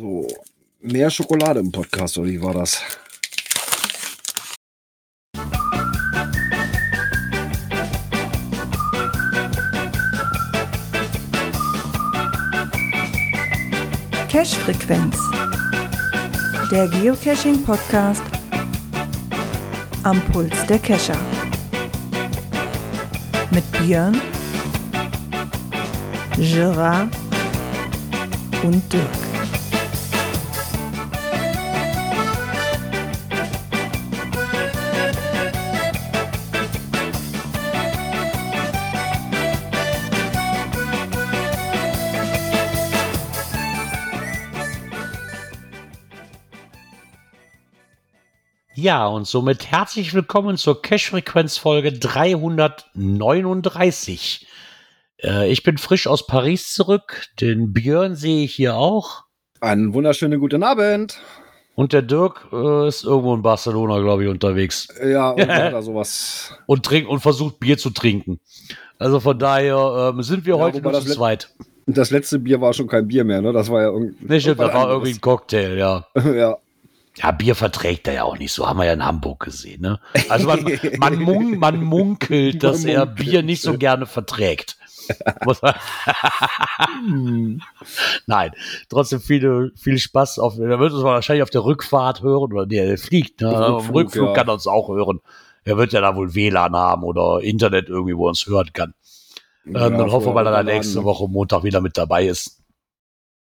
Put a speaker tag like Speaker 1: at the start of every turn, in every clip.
Speaker 1: So, mehr Schokolade im Podcast, oder wie war das?
Speaker 2: Cache-Frequenz. Der Geocaching-Podcast am Puls der Cacher. Mit Björn, Gerard und Dirk.
Speaker 3: Ja, und somit herzlich willkommen zur Cash-Frequenz-Folge 339. Äh, ich bin frisch aus Paris zurück. Den Björn sehe ich hier auch.
Speaker 1: Einen wunderschönen guten Abend.
Speaker 3: Und der Dirk äh, ist irgendwo in Barcelona, glaube ich, unterwegs.
Speaker 1: Ja, und oder sowas.
Speaker 3: Und trinkt und versucht Bier zu trinken. Also von daher ähm, sind wir
Speaker 1: Ja,
Speaker 3: heute nur zu zweit.
Speaker 1: Das letzte Bier war schon kein Bier mehr, ne? Das war ja irgendwie.
Speaker 3: Nicht, das war irgendwie ein Cocktail, ja.
Speaker 1: ja.
Speaker 3: Ja, Bier verträgt er ja auch nicht so, haben wir ja in Hamburg gesehen. Ne? Also man, man, mun, man munkelt, dass
Speaker 1: Man
Speaker 3: er
Speaker 1: munkelt,
Speaker 3: Bier nicht so gerne verträgt. Nein, trotzdem viele, viel Spaß. Auf, er wird uns wahrscheinlich auf der Rückfahrt hören oder der fliegt. Ne?
Speaker 1: Rückflug,
Speaker 3: Rückflug
Speaker 1: ja.
Speaker 3: kann er uns auch hören. Er wird ja da wohl WLAN haben oder Internet irgendwie, wo er uns hören kann. Ähm, dann hoffen wir mal, dass er nächste Woche Montag wieder mit dabei ist.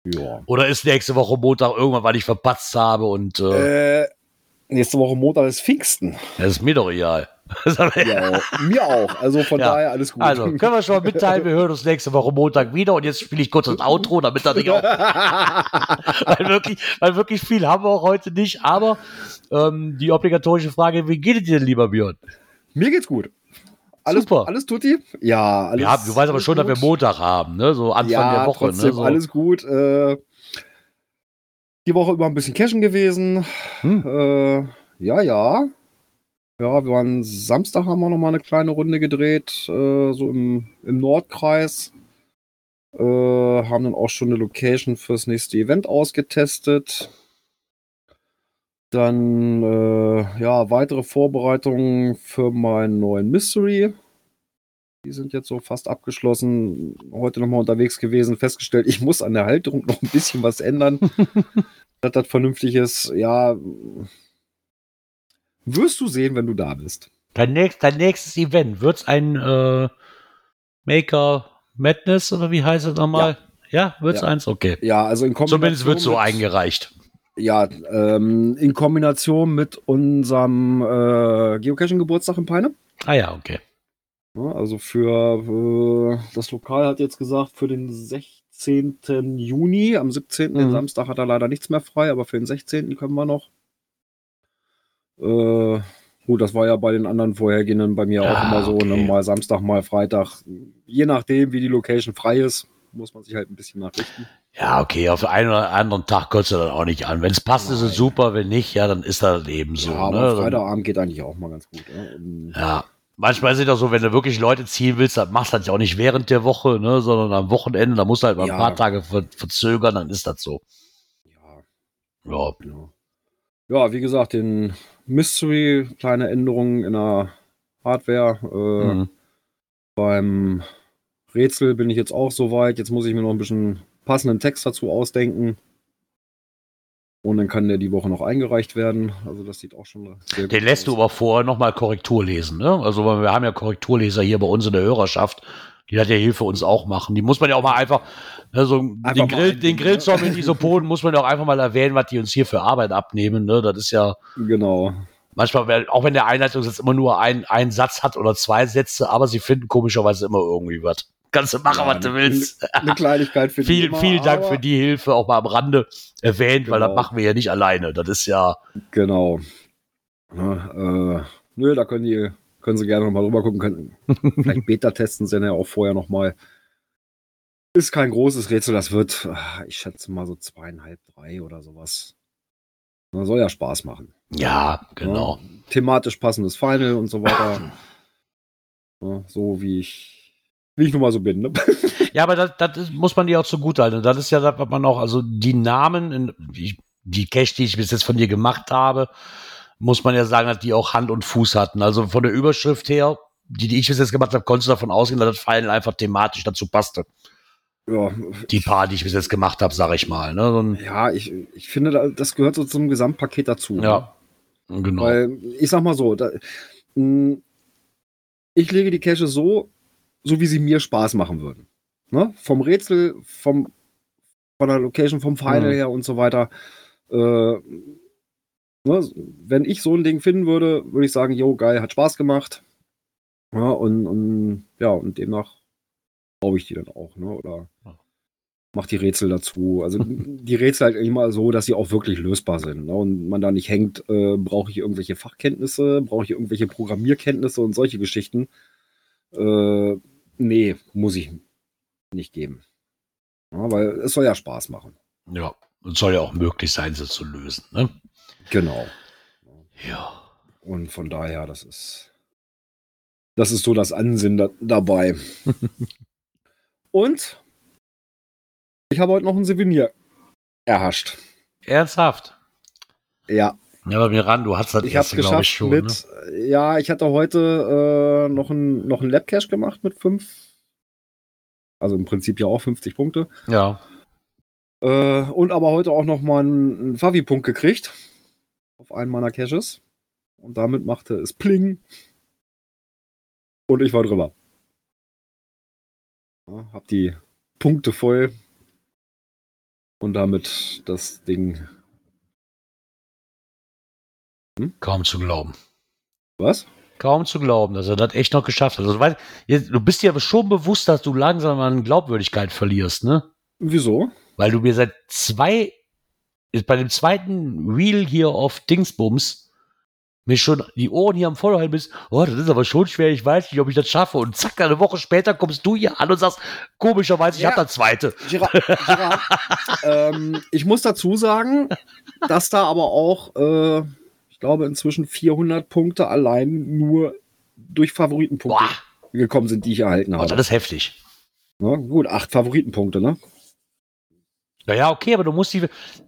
Speaker 1: Ja.
Speaker 3: Oder ist nächste Woche Montag irgendwann, weil ich verpatzt habe und äh,
Speaker 1: Äh, nächste Woche Montag ist Pfingsten.
Speaker 3: das ist mir doch egal.
Speaker 1: Ja, mir auch. Also von
Speaker 3: Ja.
Speaker 1: daher alles gut.
Speaker 3: Also, können wir schon mal mitteilen, wir hören uns nächste Woche Montag wieder und jetzt spiele ich kurz das Outro, damit er nicht auch, weil wirklich, weil wirklich viel haben wir auch heute nicht, aber ähm, die obligatorische Frage, wie geht es dir denn, lieber Björn?
Speaker 1: mir geht's gut. Alles,
Speaker 3: Super.
Speaker 1: alles tutti? Ja, alles.
Speaker 3: Ja, du weißt aber schon, dass wir. Montag haben, ne? so Anfang
Speaker 1: ja,
Speaker 3: der Woche.
Speaker 1: Trotzdem
Speaker 3: Ne? So.
Speaker 1: alles gut. Äh, die Woche über ein bisschen cashen gewesen.
Speaker 3: Hm.
Speaker 1: Äh, ja, ja. Ja, wir waren Samstag haben wir noch mal eine kleine Runde gedreht, äh, so im, im Nordkreis. Äh, haben dann auch schon eine Location fürs nächste Event ausgetestet. Dann äh, ja, weitere Vorbereitungen für meinen neuen Mystery. Die sind jetzt so fast abgeschlossen. Heute nochmal unterwegs gewesen, festgestellt, ich muss an der Halterung noch ein bisschen was ändern, dass das vernünftig ist. Ja, wirst du sehen, wenn du da bist.
Speaker 3: Dein, nächst, dein nächstes Event, wird's ein äh, Maker Madness oder wie heißt es nochmal? Ja, wird's
Speaker 1: Ja.
Speaker 3: eins? Okay.
Speaker 1: Ja, also in Kombination.
Speaker 3: Zumindest wird so
Speaker 1: mit-
Speaker 3: eingereicht.
Speaker 1: Ja, ähm, in Kombination mit unserem äh, Geocaching-Geburtstag in Peine.
Speaker 3: Ah ja, okay.
Speaker 1: Ja, also für äh, das Lokal hat jetzt gesagt, für den 16. Juni, am 17. den
Speaker 3: Mhm.
Speaker 1: Samstag hat er leider nichts mehr frei, aber für den 16. können wir noch. Äh, gut, das war ja bei den anderen vorhergehenden bei mir auch
Speaker 3: Ah,
Speaker 1: immer so, ne,
Speaker 3: okay.
Speaker 1: mal Samstag, mal Freitag. Je nachdem, wie die Location frei ist, muss man sich halt ein bisschen nachrichten.
Speaker 3: Ja, okay, auf einen oder anderen Tag kotzt er dann auch nicht an. Wenn es passt, ist es
Speaker 1: Nein.
Speaker 3: super. Wenn nicht, ja, dann ist das eben so.
Speaker 1: ja, aber
Speaker 3: ne?
Speaker 1: Freitagabend geht eigentlich auch mal ganz gut. Ne?
Speaker 3: Ja. Manchmal ist es doch so, wenn du wirklich Leute ziehen willst, dann machst du das ja auch nicht während der Woche, ne, sondern am Wochenende. Da musst du halt mal
Speaker 1: Ja.
Speaker 3: ein paar Tage ver verzögern, dann ist das so.
Speaker 1: ja,
Speaker 3: Ja.
Speaker 1: Genau. Ja, wie gesagt, den Mystery, kleine Änderungen in der Hardware. Äh,
Speaker 3: Mhm.
Speaker 1: Beim Rätsel bin ich jetzt auch soweit. Jetzt muss ich mir noch ein bisschen passenden Text dazu ausdenken. Und dann kann der die Woche noch eingereicht werden. Also das sieht auch schon sehr gut
Speaker 3: Den lässt du
Speaker 1: aus.
Speaker 3: aber vorher nochmal Korrektur lesen, ne? Also wir haben ja Korrekturleser hier bei uns in der Hörerschaft. Die hat ja Hilfe uns auch machen. Die muss man ja auch mal einfach, ne, so
Speaker 1: Einfach
Speaker 3: den, Grill, den Grillzoll mit Isopoden muss man ja auch einfach mal erwähnen, was die uns hier für Arbeit abnehmen. Ne? Das ist ja,
Speaker 1: Genau.
Speaker 3: manchmal, auch wenn der Einleitungssatz immer nur ein, einen Satz hat oder zwei Sätze, aber sie finden komischerweise immer irgendwie was. Kannst du machen,
Speaker 1: Ja,
Speaker 3: was du willst.
Speaker 1: Eine Kleinigkeit für die
Speaker 3: Viel,
Speaker 1: immer,
Speaker 3: vielen Dank für die Hilfe, auch mal am Rande erwähnt, weil das
Speaker 1: Genau.
Speaker 3: machen wir ja nicht alleine. Das ist ja,
Speaker 1: Genau. Ja, äh, nö, da können die, können sie gerne nochmal drüber gucken. Können, vielleicht Beta testen sie ja auch vorher nochmal. Ist kein großes Rätsel, das wird, ah, ich schätze mal so zweieinhalb, drei oder sowas. Na, soll ja Spaß machen.
Speaker 3: ja, genau.
Speaker 1: Ja, thematisch passendes Final und so weiter. Ja, so wie ich Wie ich nun mal so bin. Ne?
Speaker 3: Ja, aber das, das muss man dir auch zugutehalten. Das ist ja das, was man auch, also die Namen, in, die, die Cache, die ich bis jetzt von dir gemacht habe, muss man ja sagen, dass die auch Hand und Fuß hatten. Also von der Überschrift her, die, die ich bis jetzt gemacht habe, konntest du davon ausgehen, dass das Fallen einfach thematisch dazu passte.
Speaker 1: Ja,
Speaker 3: Die paar, die ich bis jetzt gemacht habe, sag ich mal. Ne? So
Speaker 1: ja ich, ich finde, da- das gehört so zum Gesamtpaket dazu. ne?
Speaker 3: ja, genau.
Speaker 1: Weil, ich sag mal so, da, mh, ich lege die Cache so, so wie sie mir Spaß machen würden. Ne? Vom Rätsel, vom, von der Location, vom Final
Speaker 3: Mhm.
Speaker 1: her und so weiter. Äh, ne? Wenn ich so ein Ding finden würde, würde ich sagen, jo, geil, hat Spaß gemacht. Ja, und, und ja, und demnach baue ich die dann auch, ne? Oder
Speaker 3: Ja.
Speaker 1: mach die Rätsel dazu. Also die Rätsel halt immer so, dass sie auch wirklich lösbar sind. Ne? Und man da nicht hängt, äh, brauche ich irgendwelche Fachkenntnisse, brauche ich irgendwelche Programmierkenntnisse und solche Geschichten. Äh, nee, muss ich nicht geben. Ja, weil es soll ja Spaß machen.
Speaker 3: ja, es soll ja auch möglich sein, sie zu lösen. Ne?
Speaker 1: Genau.
Speaker 3: Ja.
Speaker 1: Und von daher, das ist, das ist so das Ansinnen da, dabei. und ich habe heute noch ein Souvenir erhascht.
Speaker 3: Ernsthaft.
Speaker 1: Ja,
Speaker 3: Ja, aber mir ran, du hast das
Speaker 1: ich habe es
Speaker 3: erste, glaub
Speaker 1: geschafft
Speaker 3: ich, schon.
Speaker 1: mit,
Speaker 3: Ne?
Speaker 1: ja, ich hatte heute äh, noch ein, noch ein Labcache gemacht mit fünf, also im Prinzip ja auch 50 Punkte.
Speaker 3: Ja.
Speaker 1: Äh, und aber heute auch noch mal einen, einen Favi-Punkt gekriegt auf einen meiner Caches. Und damit machte es Pling. Und ich war drüber. Ja, hab die Punkte voll. Und damit das Ding.
Speaker 3: Kaum zu glauben.
Speaker 1: Was?
Speaker 3: Kaum zu glauben, dass er das echt noch geschafft hat. Also, weil, du bist dir aber schon bewusst, dass du langsam an Glaubwürdigkeit verlierst, ne?
Speaker 1: Wieso?
Speaker 3: Weil du mir seit zwei, bei dem zweiten Reel hier auf Dingsbums, mir schon die Ohren hier am Vollhalten bist, oh, das ist aber schon schwer, ich weiß nicht, ob ich das schaffe. Und zack, eine Woche später kommst du hier an und sagst, komischerweise, ich
Speaker 1: Ja.
Speaker 3: hab das zweite.
Speaker 1: Gerard, Gerard, ähm, ich muss dazu sagen, dass da aber auch, äh, glaube, inzwischen 400 Punkte allein nur durch Favoritenpunkte
Speaker 3: Boah,
Speaker 1: gekommen sind, die ich erhalten
Speaker 3: oh,
Speaker 1: habe.
Speaker 3: das ist heftig.
Speaker 1: Ne? Gut, acht Favoritenpunkte, ne?
Speaker 3: Naja, okay, aber du musst die,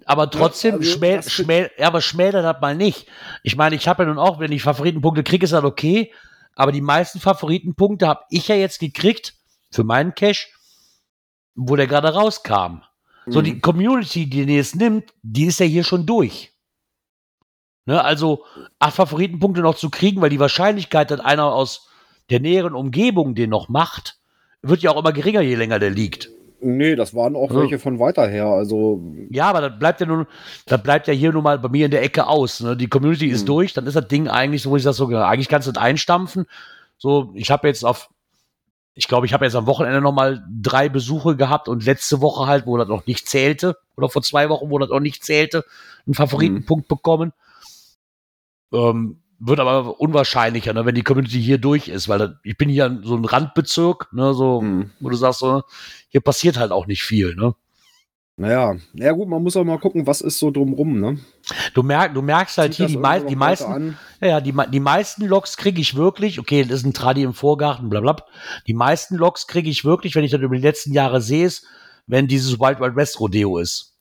Speaker 3: aber trotzdem,
Speaker 1: also
Speaker 3: schmäh,
Speaker 1: das-
Speaker 3: schmäh, ja, aber schmäler das mal nicht. Ich meine, ich habe ja nun auch, wenn ich Favoritenpunkte kriege, ist das okay, aber die meisten Favoritenpunkte habe ich ja jetzt gekriegt für meinen Cash, wo der gerade rauskam. So,
Speaker 1: Mhm.
Speaker 3: die Community, die den jetzt nimmt, die ist ja hier schon durch. Ne, also acht Favoritenpunkte noch zu kriegen, weil die Wahrscheinlichkeit, dass einer aus der näheren Umgebung den noch macht, wird ja auch immer geringer, je länger der liegt.
Speaker 1: Nee, das waren auch
Speaker 3: Ja.
Speaker 1: welche von weiter her. Also,
Speaker 3: Ja, aber das bleibt ja nun, das bleibt ja hier nun mal bei mir in der Ecke aus. Ne? Die Community ist
Speaker 1: Mhm.
Speaker 3: durch, dann ist das Ding eigentlich, so wo ich das so, eigentlich kannst du das einstampfen. So, ich habe jetzt auf, ich glaube, ich habe jetzt am Wochenende noch mal drei Besuche gehabt und letzte Woche halt, wo das noch nicht zählte, oder vor zwei Wochen, wo das noch nicht zählte, einen Favoritenpunkt bekommen. Ähm, wird aber unwahrscheinlicher, ne, wenn die Community hier durch ist, weil das, ich bin hier so ein Randbezirk, ne, so,
Speaker 1: hm.
Speaker 3: wo du sagst, so, hier passiert halt auch nicht viel, ne.
Speaker 1: naja, naja, gut, man muss auch mal gucken, was ist so drumrum, ne?
Speaker 3: Du, merk, du merkst halt
Speaker 1: Zieht
Speaker 3: hier, die, mei die meisten, ja, ja, die, die meisten Loks kriege ich wirklich, okay, das ist ein Tradi im Vorgarten, bla, bla. Die meisten Loks kriege ich wirklich, wenn ich das über die letzten Jahre sehe, ist, wenn dieses Wild Wild West Rodeo ist.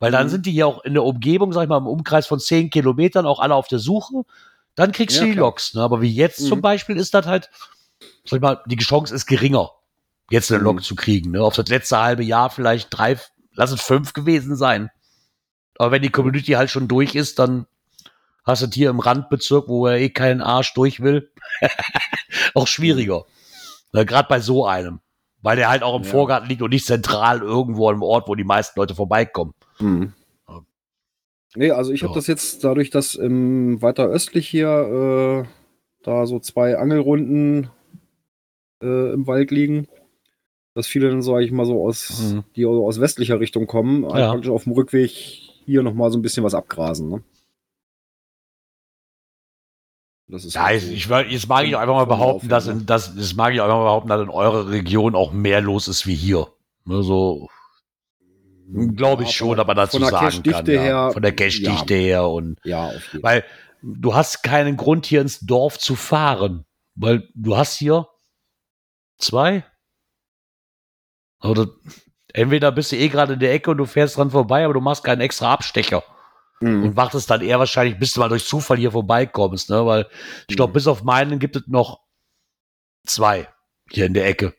Speaker 3: Weil dann
Speaker 1: Mhm.
Speaker 3: sind die hier auch in der Umgebung, sag ich mal, im Umkreis von 10 Kilometern auch alle auf der Suche. Dann kriegst
Speaker 1: Ja,
Speaker 3: du die
Speaker 1: klar.
Speaker 3: Loks. Ne? Aber wie jetzt zum
Speaker 1: Mhm.
Speaker 3: Beispiel ist das halt, sag ich mal, die Chance ist geringer, jetzt eine
Speaker 1: Mhm.
Speaker 3: Lok zu kriegen. Ne? Auf das letzte halbe Jahr vielleicht drei, lass es fünf gewesen sein. Aber wenn die Community halt schon durch ist, dann hast du es hier im Randbezirk, wo er eh keinen Arsch durch will, auch schwieriger. Gerade bei so einem. Weil der halt auch im
Speaker 1: Ja.
Speaker 3: Vorgarten liegt und nicht zentral irgendwo an einem Ort, wo die meisten Leute vorbeikommen.
Speaker 1: Hm.
Speaker 3: Ja.
Speaker 1: Nee, also ich habe
Speaker 3: Ja.
Speaker 1: das jetzt dadurch, dass ähm, weiter östlich hier äh, da so zwei Angelrunden äh, im Wald liegen, dass viele dann, sage ich mal, so aus,
Speaker 3: Mhm.
Speaker 1: die aus westlicher Richtung kommen, halt
Speaker 3: Ja.
Speaker 1: praktisch auf dem Rückweg hier nochmal so ein bisschen was abgrasen. Ne? Das ist
Speaker 3: Ja,
Speaker 1: halt
Speaker 3: ich, ich, jetzt mag ich einfach mal behaupten, dass, in, dass, das mag ich einfach mal behaupten, dass in eurer Region auch mehr los ist wie hier. Ne, so glaube ich
Speaker 1: Ja,
Speaker 3: schon, aber dazu sagen kann. Ja.
Speaker 1: her,
Speaker 3: Von der Cache-Dichte her und
Speaker 1: Ja, auf jeden
Speaker 3: weil du hast keinen Grund hier ins Dorf zu fahren, weil du hast hier zwei, Oder entweder bist du eh gerade in der Ecke und du fährst dran vorbei, aber du machst keinen extra Abstecher.
Speaker 1: Mhm.
Speaker 3: Und wartest dann eher wahrscheinlich, bis du mal durch Zufall hier vorbeikommst, ne? Weil ich glaube,
Speaker 1: Mhm.
Speaker 3: bis auf meinen gibt es noch zwei hier in der Ecke.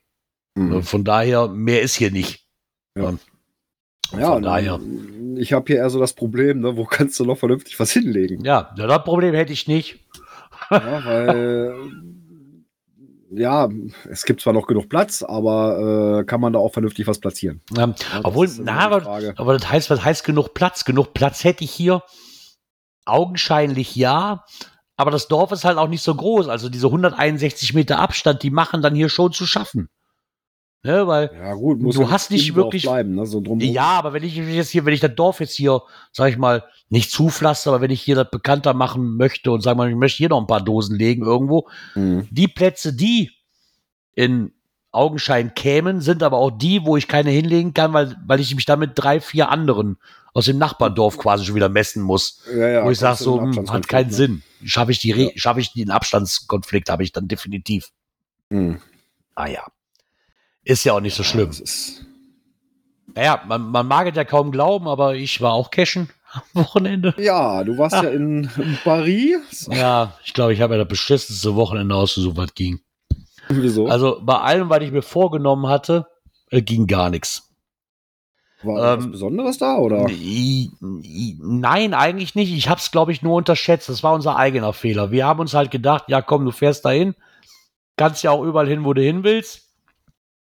Speaker 1: Mhm.
Speaker 3: Von daher, mehr ist hier nicht.
Speaker 1: Ja,
Speaker 3: von daher.
Speaker 1: Ich habe hier eher so das Problem, ne, wo kannst du noch vernünftig was hinlegen?
Speaker 3: Ja, ja, das Problem hätte ich nicht.
Speaker 1: Ja, weil ja, es gibt zwar noch genug Platz, aber äh, kann man da auch vernünftig was platzieren?
Speaker 3: Ähm,
Speaker 1: Ja,
Speaker 3: obwohl, na, aber, aber das heißt, was heißt genug Platz? Genug Platz hätte ich hier augenscheinlich ja, aber das Dorf ist halt auch nicht so groß. Also diese 161 Meter Abstand, die machen dann hier schon zu schaffen. Ne, weil,
Speaker 1: Ja, gut,
Speaker 3: du hast nicht wirklich-
Speaker 1: bleiben, ne? so
Speaker 3: ja, aber wenn ich jetzt hier, wenn ich das Dorf jetzt hier, sag ich mal, nicht zupflaster, aber wenn ich hier das bekannter machen möchte und sag mal, ich möchte hier noch ein paar Dosen legen irgendwo,
Speaker 1: Mhm.
Speaker 3: die Plätze, die in Augenschein kämen, sind aber auch die, wo ich keine hinlegen kann, weil, weil ich mich damit drei, vier anderen aus dem Nachbardorf quasi schon wieder messen muss.
Speaker 1: Ja, ja,
Speaker 3: wo ich sage, so, hm, hat keinen
Speaker 1: ne?
Speaker 3: Sinn. Schaffe ich, die
Speaker 1: Ja.
Speaker 3: schaffe ich den Abstandskonflikt, habe ich dann definitiv.
Speaker 1: Mhm.
Speaker 3: Ah ja. Ist ja auch nicht so schlimm.
Speaker 1: Ist,
Speaker 3: Naja, man, man mag es ja kaum glauben, aber ich war auch cashen am Wochenende.
Speaker 1: ja, du warst ja in, in Paris.
Speaker 3: Ja, ich glaube, ich habe ja das beschissenste Wochenende ausgesucht, was ging.
Speaker 1: Wieso?
Speaker 3: Also bei allem, was ich mir vorgenommen hatte, äh, ging gar nichts.
Speaker 1: War was
Speaker 3: ähm,
Speaker 1: Besonderes da, oder?
Speaker 3: Nein, eigentlich nicht. Ich habe es, glaube ich, nur unterschätzt. Das war unser eigener Fehler. Wir haben uns halt gedacht, ja komm, du fährst dahin, kannst ja auch überall hin, wo du hin willst.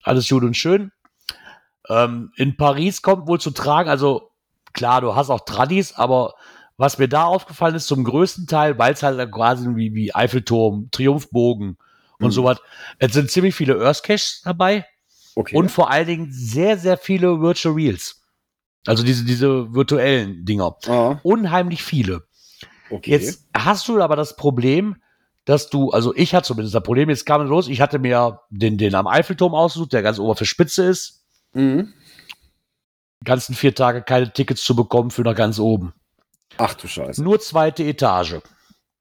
Speaker 3: Alles gut und schön. Ähm, in Paris kommt wohl zu tragen, also klar, du hast auch Tradis, aber was mir da aufgefallen ist, zum größten Teil, weil es halt quasi wie, wie Eiffelturm, Triumphbogen und
Speaker 1: Mhm.
Speaker 3: sowas, es sind ziemlich viele Earth Caches dabei.
Speaker 1: Okay.
Speaker 3: Und vor allen Dingen sehr, sehr viele Virtual Reels. Also diese, diese virtuellen Dinger.
Speaker 1: ah,
Speaker 3: Unheimlich viele.
Speaker 1: okay.
Speaker 3: Jetzt hast du aber das Problem, dass du, also ich hatte zumindest das Problem, jetzt kam es los, ich hatte mir den, den am Eiffelturm ausgesucht, der ganz ober für Spitze ist.
Speaker 1: Mhm.
Speaker 3: Die ganzen vier Tage keine Tickets zu bekommen für nach ganz oben.
Speaker 1: Ach du Scheiße.
Speaker 3: Nur zweite Etage.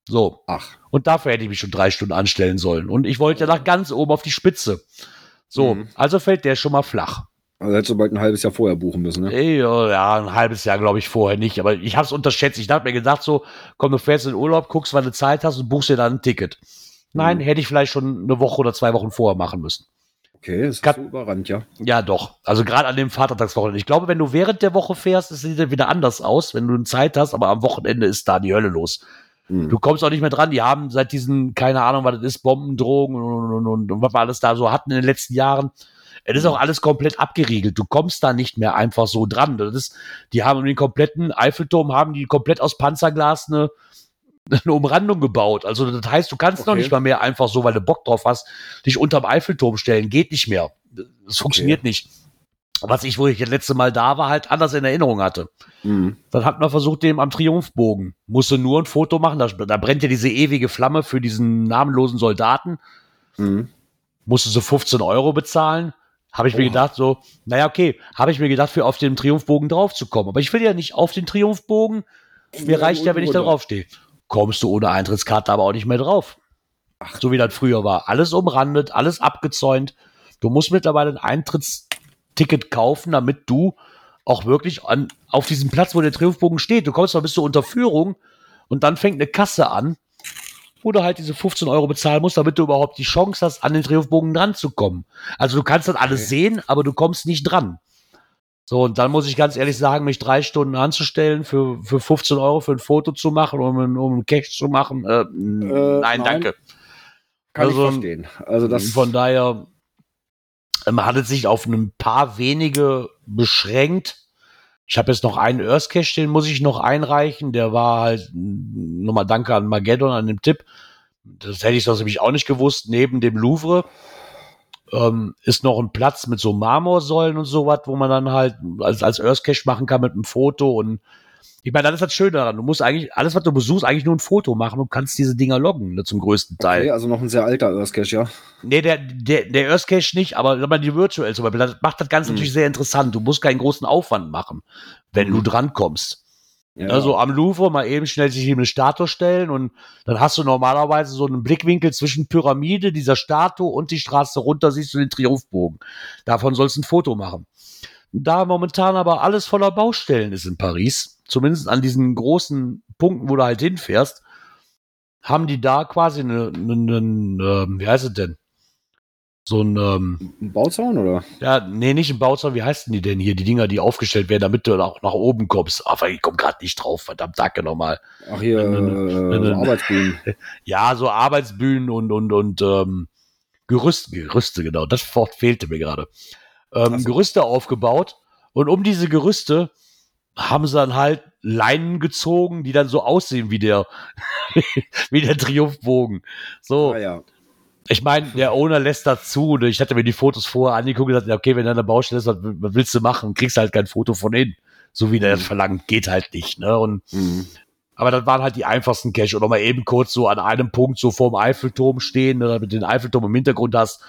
Speaker 3: So.
Speaker 1: Ach.
Speaker 3: Und dafür hätte ich mich schon drei Stunden anstellen sollen. Und ich wollte ja nach ganz oben auf die Spitze. So,
Speaker 1: Mhm.
Speaker 3: also fällt der schon mal flach.
Speaker 1: Also hättest du bald ein halbes Jahr vorher buchen müssen, ne?
Speaker 3: Ja, ein halbes Jahr glaube ich vorher nicht, aber ich habe es unterschätzt. Ich habe mir gedacht, so, komm, du fährst in den Urlaub, guckst, wann du Zeit hast und buchst dir dann ein Ticket. Nein,
Speaker 1: Mhm.
Speaker 3: hätte ich vielleicht schon eine Woche oder zwei Wochen vorher machen müssen.
Speaker 1: Okay, das ist
Speaker 3: Kat-
Speaker 1: so überrannt, ja.
Speaker 3: Ja, doch. Also gerade an dem Vatertagswochenende. Ich glaube, wenn du während der Woche fährst, es sieht dann wieder anders aus, wenn du Zeit hast, aber am Wochenende ist da die Hölle los.
Speaker 1: Mhm.
Speaker 3: Du kommst auch nicht mehr dran. Die haben seit diesen, keine Ahnung, was das ist, Bomben, Drogen und, und, und, und was wir alles da so hatten in den letzten Jahren. Es ist auch alles komplett abgeriegelt. Du kommst da nicht mehr einfach so dran. Das ist, die haben den kompletten Eiffelturm, haben die komplett aus Panzerglas eine, eine Umrandung gebaut. Also das heißt, du kannst noch
Speaker 1: Okay.
Speaker 3: nicht mal mehr einfach so, weil du Bock drauf hast, dich unterm Eiffelturm stellen. Geht nicht mehr. Das funktioniert nicht. Was ich, wo ich das letzte Mal da war, halt anders in Erinnerung hatte.
Speaker 1: Mhm.
Speaker 3: Dann hat man versucht, dem am Triumphbogen. Musste nur ein Foto machen. Da, da brennt ja diese ewige Flamme für diesen namenlosen Soldaten.
Speaker 1: Mhm.
Speaker 3: Musste so 15 Euro bezahlen. Habe ich mir
Speaker 1: Oha.
Speaker 3: gedacht, so, naja, okay, habe ich mir gedacht, für auf den Triumphbogen draufzukommen. Aber ich will ja nicht auf den Triumphbogen. Mir reicht ja, wenn ich da draufstehe. Kommst du ohne Eintrittskarte aber auch nicht mehr drauf.
Speaker 1: Ach.
Speaker 3: So wie das früher war. Alles umrandet, alles abgezäunt. Du musst mittlerweile ein Eintrittsticket kaufen, damit du auch wirklich an, auf diesem Platz, wo der Triumphbogen steht, du kommst mal bis zur Unterführung und dann fängt eine Kasse an, wo du halt diese 15 Euro bezahlen musst, damit du überhaupt die Chance hast, an den Triumphbogen dran zu kommen. Also du kannst das alles
Speaker 1: Okay.
Speaker 3: sehen, aber du kommst nicht dran. So, und dann muss ich ganz ehrlich sagen, mich drei Stunden anzustellen, für, für 15 Euro für ein Foto zu machen, um, um einen Cash zu machen. Äh, nein,
Speaker 1: nein.
Speaker 3: danke.
Speaker 1: Kann
Speaker 3: Also,
Speaker 1: ich verstehen. Also das
Speaker 3: Von daher ähm, hat es sich auf ein paar wenige beschränkt. Ich habe jetzt noch einen Earth Cache, den muss ich noch einreichen. Der war halt, mm, nochmal danke an Mageddon, an dem Tipp. Das hätte ich sonst nämlich auch nicht gewusst. Neben dem Louvre ähm, ist noch ein Platz mit so Marmorsäulen und sowas, wo man dann halt als, als Earth Cache machen kann mit einem Foto und ich meine, das ist das Schöne daran. Du musst eigentlich, alles, was du besuchst, eigentlich nur ein Foto machen und kannst diese Dinger loggen, ne, zum größten Teil.
Speaker 1: okay, also noch ein sehr alter Earth Cache, ja.
Speaker 3: Nee, der, der, der Earth Cache nicht, aber sag mal, die Virtual zum Beispiel, das macht das Ganze
Speaker 1: Mhm.
Speaker 3: natürlich sehr interessant. Du musst keinen großen Aufwand machen, wenn
Speaker 1: Mhm.
Speaker 3: du drankommst.
Speaker 1: Ja.
Speaker 3: Also am Louvre mal eben schnell sich in eine Statue stellen und dann hast du normalerweise so einen Blickwinkel zwischen Pyramide, dieser Statue und die Straße runter, siehst du den Triumphbogen. Davon sollst du ein Foto machen. Da momentan aber alles voller Baustellen ist in Paris, zumindest an diesen großen Punkten, wo du halt hinfährst, haben die da quasi eine, eine, eine, eine wie heißt es denn? So ein, ähm,
Speaker 1: Ein Bauzaun oder?
Speaker 3: ja, nee, nicht ein Bauzaun, wie heißen die denn hier? Die Dinger, die aufgestellt werden, damit du auch nach oben kommst. Aber ich komme gerade nicht drauf, verdammt, danke nochmal.
Speaker 1: Ach hier,
Speaker 3: Ne, ne, ne,
Speaker 1: äh,
Speaker 3: ne, ne.
Speaker 1: Arbeitsbühnen.
Speaker 3: Ja, so Arbeitsbühnen und, und, und ähm, Gerüste, Gerüste, genau, das Wort fehlte mir gerade. Ähm,
Speaker 1: so.
Speaker 3: Gerüste aufgebaut und um diese Gerüste haben sie dann halt Leinen gezogen, die dann so aussehen wie der, wie der Triumphbogen. So,
Speaker 1: Ah ja.
Speaker 3: ich meine, der Owner lässt dazu. Und ich hatte mir die Fotos vorher angeguckt und gesagt, okay, wenn du an der Baustelle ist, was, willst du machen? Kriegst halt kein Foto von innen. So wie der das verlangt, geht halt nicht. Ne? Und,
Speaker 1: Mhm.
Speaker 3: aber das waren halt die einfachsten Cache. Oder mal eben kurz so an einem Punkt so vorm Eiffelturm stehen, oder mit den Eiffelturm im Hintergrund hast.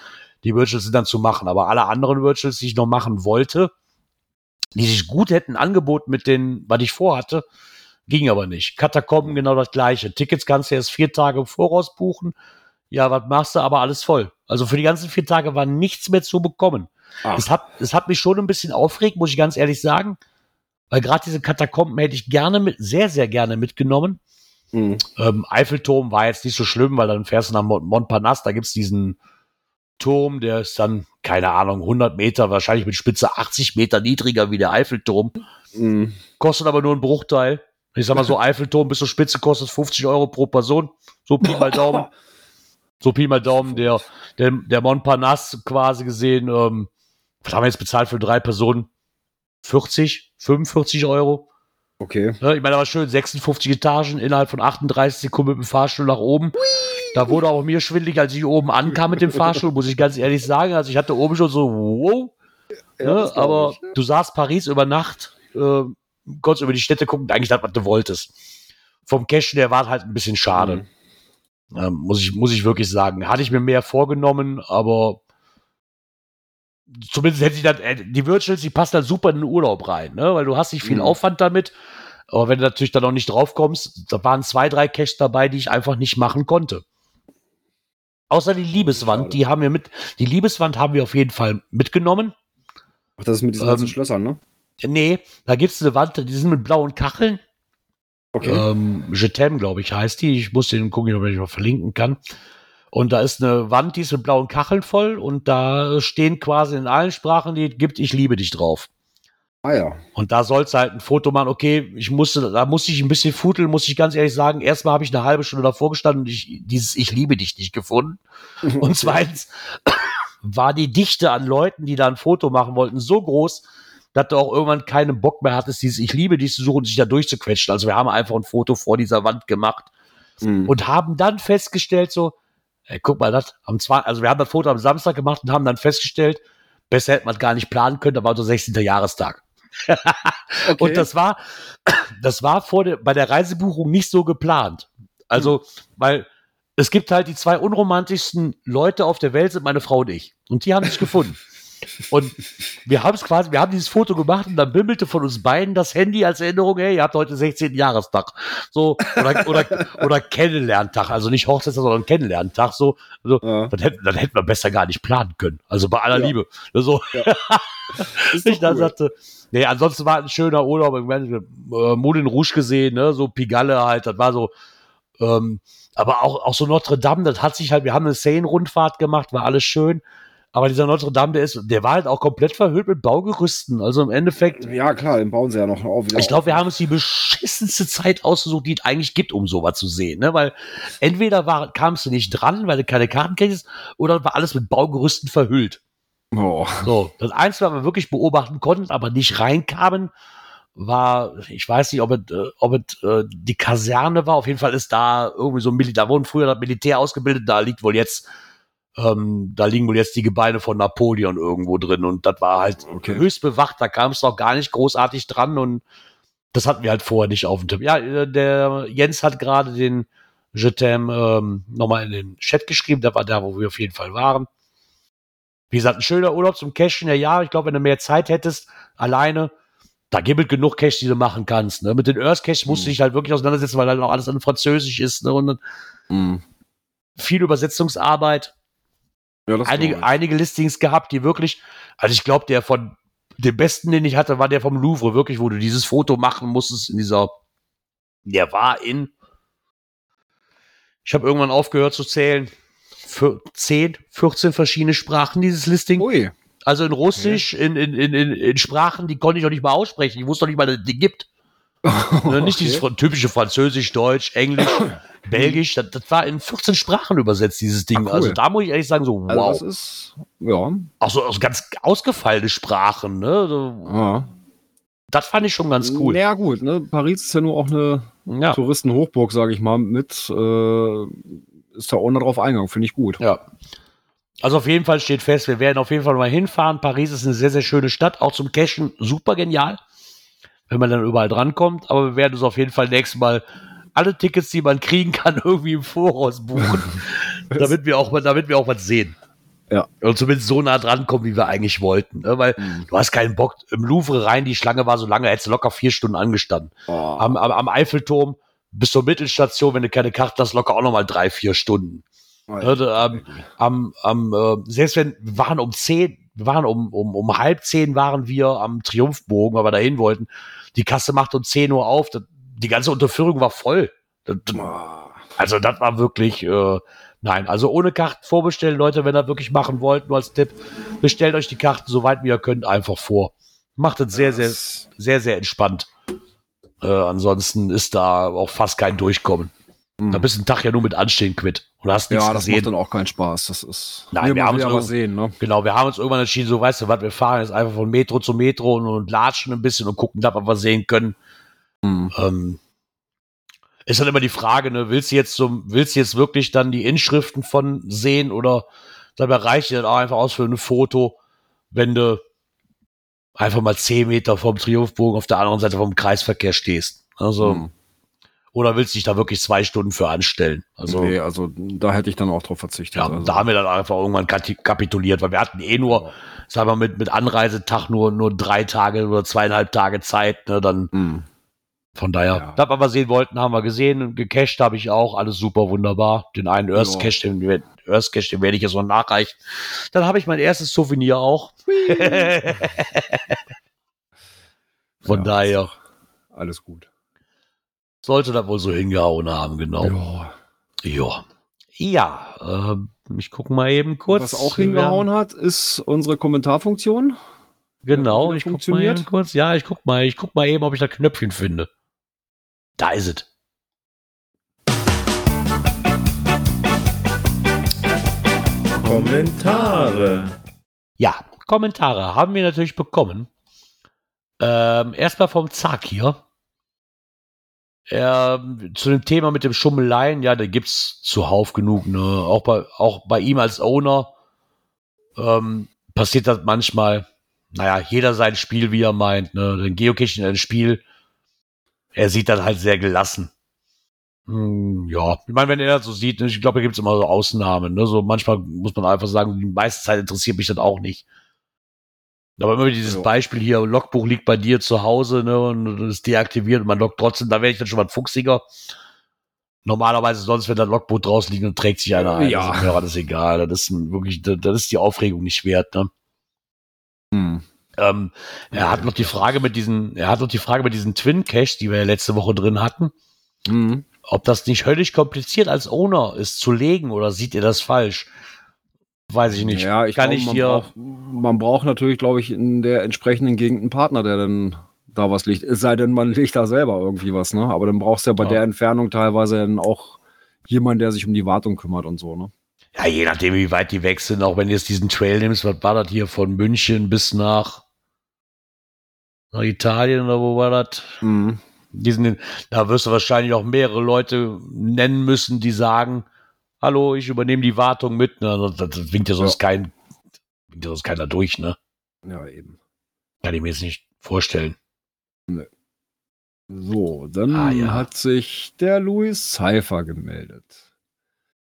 Speaker 3: Die Virtuals sind dann zu machen. Aber alle anderen Virtuals, die ich noch machen wollte, die sich gut hätten angeboten mit den, was ich vorhatte, ging aber nicht. Katakomben genau das gleiche. Tickets kannst du erst vier Tage im Voraus buchen. Ja, was machst du? Aber alles voll. Also für die ganzen vier Tage war nichts mehr zu bekommen.
Speaker 1: Ach.
Speaker 3: Es hat, es hat mich schon ein bisschen aufgeregt, muss ich ganz ehrlich sagen. Weil gerade diese Katakomben hätte ich gerne mit, sehr, sehr gerne mitgenommen.
Speaker 1: Mhm.
Speaker 3: Ähm, Eiffelturm war jetzt nicht so schlimm, weil dann fährst du nach Mont- Montparnasse, da gibt's diesen Turm, der ist dann, keine Ahnung, 100 Meter, wahrscheinlich mit Spitze 80 Meter niedriger wie der Eiffelturm.
Speaker 1: Mhm.
Speaker 3: Kostet aber nur einen Bruchteil. Ich sag mal so, Eiffelturm bis zur Spitze kostet 50 Euro pro Person. So Pi mal Daumen. So Pi mal Daumen, der, der, der Montparnasse quasi gesehen, ähm, was haben wir jetzt bezahlt für drei Personen? 40, 45 Euro.
Speaker 1: Okay.
Speaker 3: Ja, ich meine, aber schön, 56 Etagen innerhalb von 38 Sekunden mit dem Fahrstuhl nach oben. Da wurde auch mir schwindelig, als ich oben ankam mit dem Fahrstuhl, muss ich ganz ehrlich sagen. Also ich hatte oben schon so, wow.
Speaker 1: Ja,
Speaker 3: ne, aber
Speaker 1: ich.
Speaker 3: du saßt Paris über Nacht, äh, konntest über die Städte gucken, eigentlich das, was du wolltest. Vom Cash, der war halt ein bisschen schade.
Speaker 1: Mhm.
Speaker 3: Ähm, muss, ich, muss ich wirklich sagen. Hatte ich mir mehr vorgenommen, aber zumindest hätte ich dann, äh, die Virtuals, die passt dann super in den Urlaub rein, ne? weil du hast nicht viel
Speaker 1: Mhm.
Speaker 3: Aufwand damit. Aber wenn du natürlich dann noch nicht drauf kommst, da waren zwei, drei Caches dabei, die ich einfach nicht machen konnte. Außer die Liebeswand, die haben wir mit, die Liebeswand haben wir auf jeden Fall mitgenommen.
Speaker 1: Ach, das ist mit diesen
Speaker 3: Ähm,
Speaker 1: ganzen Schlössern, ne?
Speaker 3: Nee, da gibt's eine Wand, die sind mit blauen Kacheln.
Speaker 1: Okay.
Speaker 3: Ähm, Je t'aime, glaube ich, heißt die. Ich muss den gucken, ob ich mal verlinken kann. Und da ist eine Wand, die ist mit blauen Kacheln voll und da stehen quasi in allen Sprachen, die es gibt, ich liebe dich drauf.
Speaker 1: Ah ja.
Speaker 3: Und da sollst du halt ein Foto machen. Okay, ich musste, da musste ich ein bisschen futeln, muss ich ganz ehrlich sagen. Erstmal habe ich eine halbe Stunde davor gestanden und ich, dieses Ich liebe dich nicht gefunden. Und zweitens war die Dichte an Leuten, die da ein Foto machen wollten, so groß, dass du auch irgendwann keinen Bock mehr hattest, dieses Ich liebe dich zu suchen und sich da durchzuquetschen. Also wir haben einfach ein Foto vor dieser Wand gemacht
Speaker 1: Mhm.
Speaker 3: und haben dann festgestellt, so, ey, guck mal, das am zwei, also wir haben das Foto am Samstag gemacht und haben dann festgestellt, besser hätte man es gar nicht planen können, da war so 16. Jahrestag.
Speaker 1: okay.
Speaker 3: Und das war, das war vor der, bei der Reisebuchung nicht so geplant. Also, weil es gibt halt die zwei unromantischsten Leute auf der Welt, sind meine Frau und ich. Und die haben sich gefunden. Und wir haben es quasi, wir haben dieses Foto gemacht und dann bimmelte von uns beiden das Handy als Erinnerung, hey, ihr habt heute 16. Jahrestag. So, oder, oder, oder Kennenlerntag. Also nicht Hochzeitstag, sondern Kennenlerntag. So, so
Speaker 1: Ja.
Speaker 3: dann, hätten, dann hätten wir besser gar nicht planen können. Also bei aller
Speaker 1: Ja.
Speaker 3: Liebe. So.
Speaker 1: Ist
Speaker 3: ich dann
Speaker 1: cool.
Speaker 3: sagte, nee, ansonsten war ein schöner Urlaub. Ich meine, äh, Moulin Rouge gesehen, ne, so Pigalle halt, das war so, ähm, aber auch, auch so Notre Dame, das hat sich halt, wir haben eine Seine-Rundfahrt gemacht, war alles schön. Aber dieser Notre Dame, der ist, der war halt auch komplett verhüllt mit Baugerüsten. Also im Endeffekt,
Speaker 1: Ja, klar, den bauen sie ja noch auf.
Speaker 3: ich glaube, wir haben uns die beschissenste Zeit ausgesucht, die es eigentlich gibt, um sowas zu sehen. Ne? Weil entweder war, kamst du nicht dran, weil du keine Karten kriegst, oder war alles mit Baugerüsten verhüllt.
Speaker 1: Oh.
Speaker 3: So, das Einzige, was wir wirklich beobachten konnten, aber nicht reinkamen, war, ich weiß nicht, ob es, äh, ob es äh, die Kaserne war. Auf jeden Fall ist da irgendwie so ein Militär, da wurden früher das Militär ausgebildet, da liegt wohl jetzt, ähm, da liegen wohl jetzt die Gebeine von Napoleon irgendwo drin und das war halt
Speaker 1: Okay.
Speaker 3: höchst bewacht, da kam es noch gar nicht großartig dran und das hatten wir halt vorher nicht auf dem Tipp. Ja, äh, der Jens hat gerade den Je ähm, nochmal in den Chat geschrieben, da war da, wo wir auf jeden Fall waren. Wie gesagt, ein schöner Urlaub zum Cashen, ja, ja. Ich glaube, wenn du mehr Zeit hättest, alleine, da gibt es genug Cache, die du machen kannst. Ne? Mit den Earth Cache musst du
Speaker 1: Mhm.
Speaker 3: dich halt wirklich auseinandersetzen, weil halt auch alles in Französisch ist. Ne? Und dann
Speaker 1: Mhm.
Speaker 3: viel Übersetzungsarbeit.
Speaker 1: Ja,
Speaker 3: einige, einige Listings gehabt, die wirklich, also ich glaube, der von dem besten, den ich hatte, war der vom Louvre, wirklich, wo du dieses Foto machen musstest in dieser, der war in, ich habe irgendwann aufgehört zu zählen, für 10, 14 verschiedene Sprachen, dieses Listing.
Speaker 1: Ui.
Speaker 3: Also in Russisch, in, in, in, in, in Sprachen, die konnte ich noch nicht mal aussprechen. Ich wusste noch nicht mal, dass es die gibt. Ne, Nicht dieses fr- typische Französisch, Deutsch, Englisch, Belgisch. Das, das war in 14 Sprachen übersetzt, dieses Ding.
Speaker 1: Ah, cool.
Speaker 3: Also da muss ich ehrlich sagen, so,
Speaker 1: Also
Speaker 3: wow.
Speaker 1: das ist, ja.
Speaker 3: Auch so, so ganz ausgefallene Sprachen, ne? So,
Speaker 1: ja.
Speaker 3: das fand ich schon ganz cool.
Speaker 1: Ja, gut, ne? Paris ist ja nur auch eine
Speaker 3: Ja.
Speaker 1: Touristenhochburg, sage ich mal, mit äh, ist da ohne drauf eingegangen, finde ich gut.
Speaker 3: ja. Also auf jeden Fall steht fest, wir werden auf jeden Fall mal hinfahren. Paris ist eine sehr, sehr schöne Stadt, auch zum Cashen super genial, wenn man dann überall drankommt. Aber wir werden uns auf jeden Fall nächstes Mal alle Tickets, die man kriegen kann, irgendwie im Voraus buchen, damit wir auch, damit wir auch was sehen.
Speaker 1: Ja.
Speaker 3: Und zumindest so nah dran kommen, wie wir eigentlich wollten. Ne? Weil
Speaker 1: Mhm.
Speaker 3: du hast keinen Bock. Im Louvre rein, die Schlange war so lange, hättest du locker vier Stunden angestanden.
Speaker 1: Oh.
Speaker 3: Am, am, am Eiffelturm bis zur Mittelstation, wenn du keine Karte hast, locker auch nochmal drei, vier Stunden. Ne, da, am, am, am, äh, selbst wenn wir waren um zehn, wir waren um, um, um halb zehn waren wir am Triumphbogen, weil wir dahin wollten. Die Kasse macht um 10 Uhr auf. Das, die ganze Unterführung war voll. Das, also das war wirklich, äh, nein, also ohne Karten vorbestellen, Leute, wenn ihr wirklich machen wollt, nur als Tipp, bestellt euch die Karten so weit wie ihr könnt einfach vor. Macht es sehr, sehr, sehr, sehr entspannt. Äh, ansonsten ist da auch fast kein Durchkommen. Da bist du einen Tag ja nur mit Anstehen quitt. Und hast nichts
Speaker 1: Mhm. Ja, das
Speaker 3: gesehen.
Speaker 1: macht dann auch keinen Spaß. Das ist.
Speaker 3: Nein, wir haben uns irgendwo-
Speaker 1: sehen, ne?
Speaker 3: Genau, wir haben uns irgendwann entschieden, so weißt du was, wir fahren jetzt einfach von Metro zu Metro und, und latschen ein bisschen und gucken, ob wir sehen können.
Speaker 1: Mhm.
Speaker 3: Ähm, ist dann immer die Frage, ne, willst du jetzt so, willst du jetzt wirklich dann die Inschriften von sehen oder dabei reicht dir dann auch einfach aus für ein Foto, wenn du einfach mal 10 Meter vom Triumphbogen auf der anderen Seite vom Kreisverkehr stehst. Also,
Speaker 1: Mhm.
Speaker 3: Oder willst du dich da wirklich zwei Stunden für anstellen? Also,
Speaker 1: nee, also da hätte ich dann auch drauf verzichtet.
Speaker 3: ja,
Speaker 1: also.
Speaker 3: da haben wir dann einfach irgendwann kapituliert, weil wir hatten eh nur, sagen wir mal, mit, mit Anreisetag nur, nur drei Tage oder zweieinhalb Tage Zeit, ne, dann
Speaker 1: Mhm.
Speaker 3: von daher,
Speaker 1: Ja.
Speaker 3: das, was wir sehen wollten, haben wir gesehen, gecached habe ich auch, alles super wunderbar, den einen Earth
Speaker 1: Ja.
Speaker 3: Cache, den, Earth Cache, den werde ich jetzt noch nachreichen, dann habe ich mein erstes Souvenir auch, von
Speaker 1: Ja.
Speaker 3: daher
Speaker 1: Alles gut.
Speaker 3: Sollte das wohl so hingehauen haben, genau,
Speaker 1: Ja.
Speaker 3: ja, ja, ähm, ich gucke mal eben kurz.
Speaker 1: Was auch hingehauen hat, ist unsere Kommentarfunktion.
Speaker 3: Genau, ich guck mal
Speaker 1: funktioniert?
Speaker 3: eben kurz. Ja, ich guck mal, ich guck mal eben, ob ich da Knöpfchen finde. Da ist es.
Speaker 4: Kommentare.
Speaker 3: Ja, Kommentare haben wir natürlich bekommen. Ähm, erstmal vom Zack hier. Ähm, zu dem Thema mit dem Schummeleien, ja, da gibt's zuhauf genug, ne? Auch bei, auch bei ihm als Owner ähm, passiert das manchmal. Naja, jeder sein Spiel, wie er meint, ne? Den Geocaching ein Spiel, er sieht das halt sehr gelassen. Hm, ja, ich meine, wenn er das so sieht, ne, ich glaube, da gibt's immer so Ausnahmen, ne? So manchmal muss man einfach sagen, die meiste Zeit interessiert mich das auch nicht. Aber immer dieses
Speaker 1: Ja.
Speaker 3: Beispiel hier, Logbuch liegt bei dir zu Hause, ne, und ist deaktiviert und man loggt trotzdem, da werde ich dann schon mal fuchsiger. Normalerweise sonst, wenn da ein Logbuch draußen liegt und trägt sich einer ein,
Speaker 1: Ja.
Speaker 3: das ist, mir das ist egal, das ist wirklich, das, ist die Aufregung nicht wert, ne.
Speaker 1: Mhm.
Speaker 3: Ähm, er hat noch die Frage mit diesen, er hat noch die Frage mit diesen Twin Cache, die wir ja letzte Woche drin hatten,
Speaker 1: Mhm.
Speaker 3: ob das nicht höllisch kompliziert als Owner ist zu legen oder sieht ihr das falsch? Weiß ich nicht.
Speaker 1: Ja, ich
Speaker 3: Kann
Speaker 1: glaube,
Speaker 3: ich
Speaker 1: man,
Speaker 3: hier,
Speaker 1: braucht, man braucht natürlich, glaube ich, in der entsprechenden Gegend einen Partner, der dann da was liegt. Es sei denn, man legt da selber irgendwie was, ne? Aber dann brauchst du ja bei
Speaker 3: Ja.
Speaker 1: der Entfernung teilweise dann auch jemanden, der sich um die Wartung kümmert und so, ne?
Speaker 3: Ja, je nachdem, wie weit die weg sind, auch wenn du jetzt diesen Trail nimmst, was war das hier von München bis nach, nach Italien oder wo war das?
Speaker 1: Mhm.
Speaker 3: Diesen, da wirst du wahrscheinlich auch mehrere Leute nennen müssen, die sagen, hallo, ich übernehme die Wartung mit. Ne? Das, das winkt ja sonst kein, winkt ja sonst keiner durch, ne?
Speaker 1: Ja, eben.
Speaker 3: Kann ich mir jetzt nicht vorstellen.
Speaker 1: So, dann
Speaker 3: Ah, ja.
Speaker 1: hat sich der Louis Cypher gemeldet.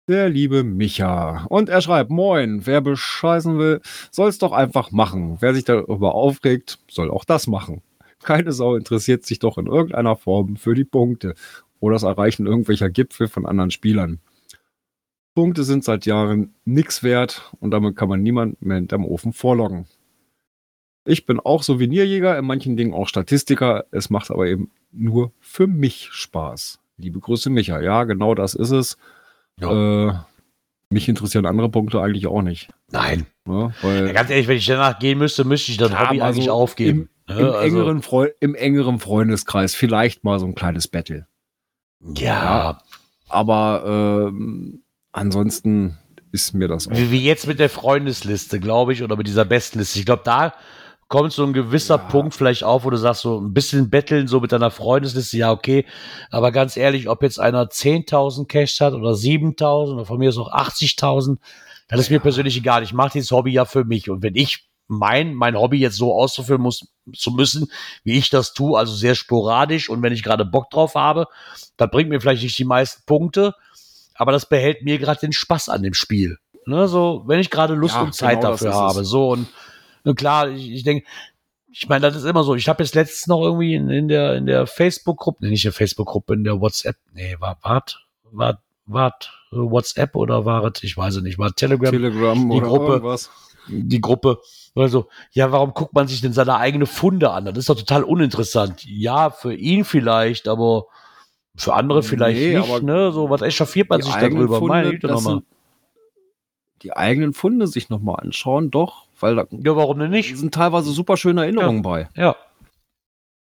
Speaker 1: Der liebe Micha. Und er schreibt, moin, wer bescheißen will, soll es doch einfach machen. Wer sich darüber aufregt, soll auch das machen. keine Sau interessiert sich doch in irgendeiner Form für die Punkte oder das Erreichen irgendwelcher Gipfel von anderen Spielern. Punkte sind seit Jahren nichts wert und damit kann man niemand mehr hinterm Ofen vorloggen. Ich bin auch Souvenirjäger, in manchen Dingen auch Statistiker. Es macht aber eben nur für mich Spaß. Liebe Grüße, Micha. Ja, genau das ist es.
Speaker 3: Ja.
Speaker 1: Äh, mich interessieren andere Punkte eigentlich auch nicht.
Speaker 3: Nein.
Speaker 1: Ne? Weil
Speaker 3: Ja, ganz ehrlich, wenn ich danach gehen müsste, müsste ich das
Speaker 1: Klar,
Speaker 3: Hobby
Speaker 1: mal
Speaker 3: eigentlich aufgeben.
Speaker 1: Im, im,
Speaker 3: Also,
Speaker 1: engeren Freu Im engeren Freundeskreis vielleicht mal so ein kleines Battle.
Speaker 3: ja,
Speaker 1: Aber ähm, ansonsten ist mir das auch.
Speaker 3: wie, wie jetzt mit der Freundesliste, glaube ich, oder mit dieser Bestliste. Ich glaube, da kommt so ein gewisser
Speaker 1: Ja.
Speaker 3: Punkt vielleicht auf, wo du sagst, so ein bisschen betteln, so mit deiner Freundesliste, ja, okay. Aber ganz ehrlich, ob jetzt einer 10.000 Cash hat oder 7.000 oder von mir ist auch 80.000, das ist mir persönlich egal. Ich mache dieses Hobby ja für mich. Und wenn ich mein, mein Hobby jetzt so auszuführen muss, zu müssen, wie ich das tue, also sehr sporadisch und wenn ich gerade Bock drauf habe, dann bringt mir vielleicht nicht die meisten Punkte, aber das behält mir gerade den Spaß an dem Spiel. Ne, so, wenn ich gerade Lust
Speaker 1: Ja,
Speaker 3: und Zeit
Speaker 1: genau
Speaker 3: dafür
Speaker 1: es.
Speaker 3: habe. So, und, und klar, ich, ich denke, ich meine, das ist immer so. Ich habe jetzt letztens noch irgendwie in, in der, in der Facebook-Gruppe, nee, nicht in der Facebook-Gruppe, in der WhatsApp, nee, war, wart, wart, wart, WhatsApp oder war es, ich weiß es nicht, war Telegram,
Speaker 1: Telegram
Speaker 3: die
Speaker 1: oder
Speaker 3: Gruppe.
Speaker 1: irgendwas.
Speaker 3: die Gruppe. Also, ja, warum guckt man sich denn seine eigene Funde an? Das ist doch total uninteressant. Ja, für ihn vielleicht, aber für andere vielleicht
Speaker 1: Nee,
Speaker 3: nicht, ne? So, was echauffiert man sich darüber? Meine
Speaker 1: Funde,
Speaker 3: Güte nochmal.
Speaker 1: sind, die eigenen Funde sich nochmal anschauen, doch, weil da
Speaker 3: Ja, warum denn nicht?
Speaker 1: sind teilweise super schöne Erinnerungen bei.
Speaker 3: Ja,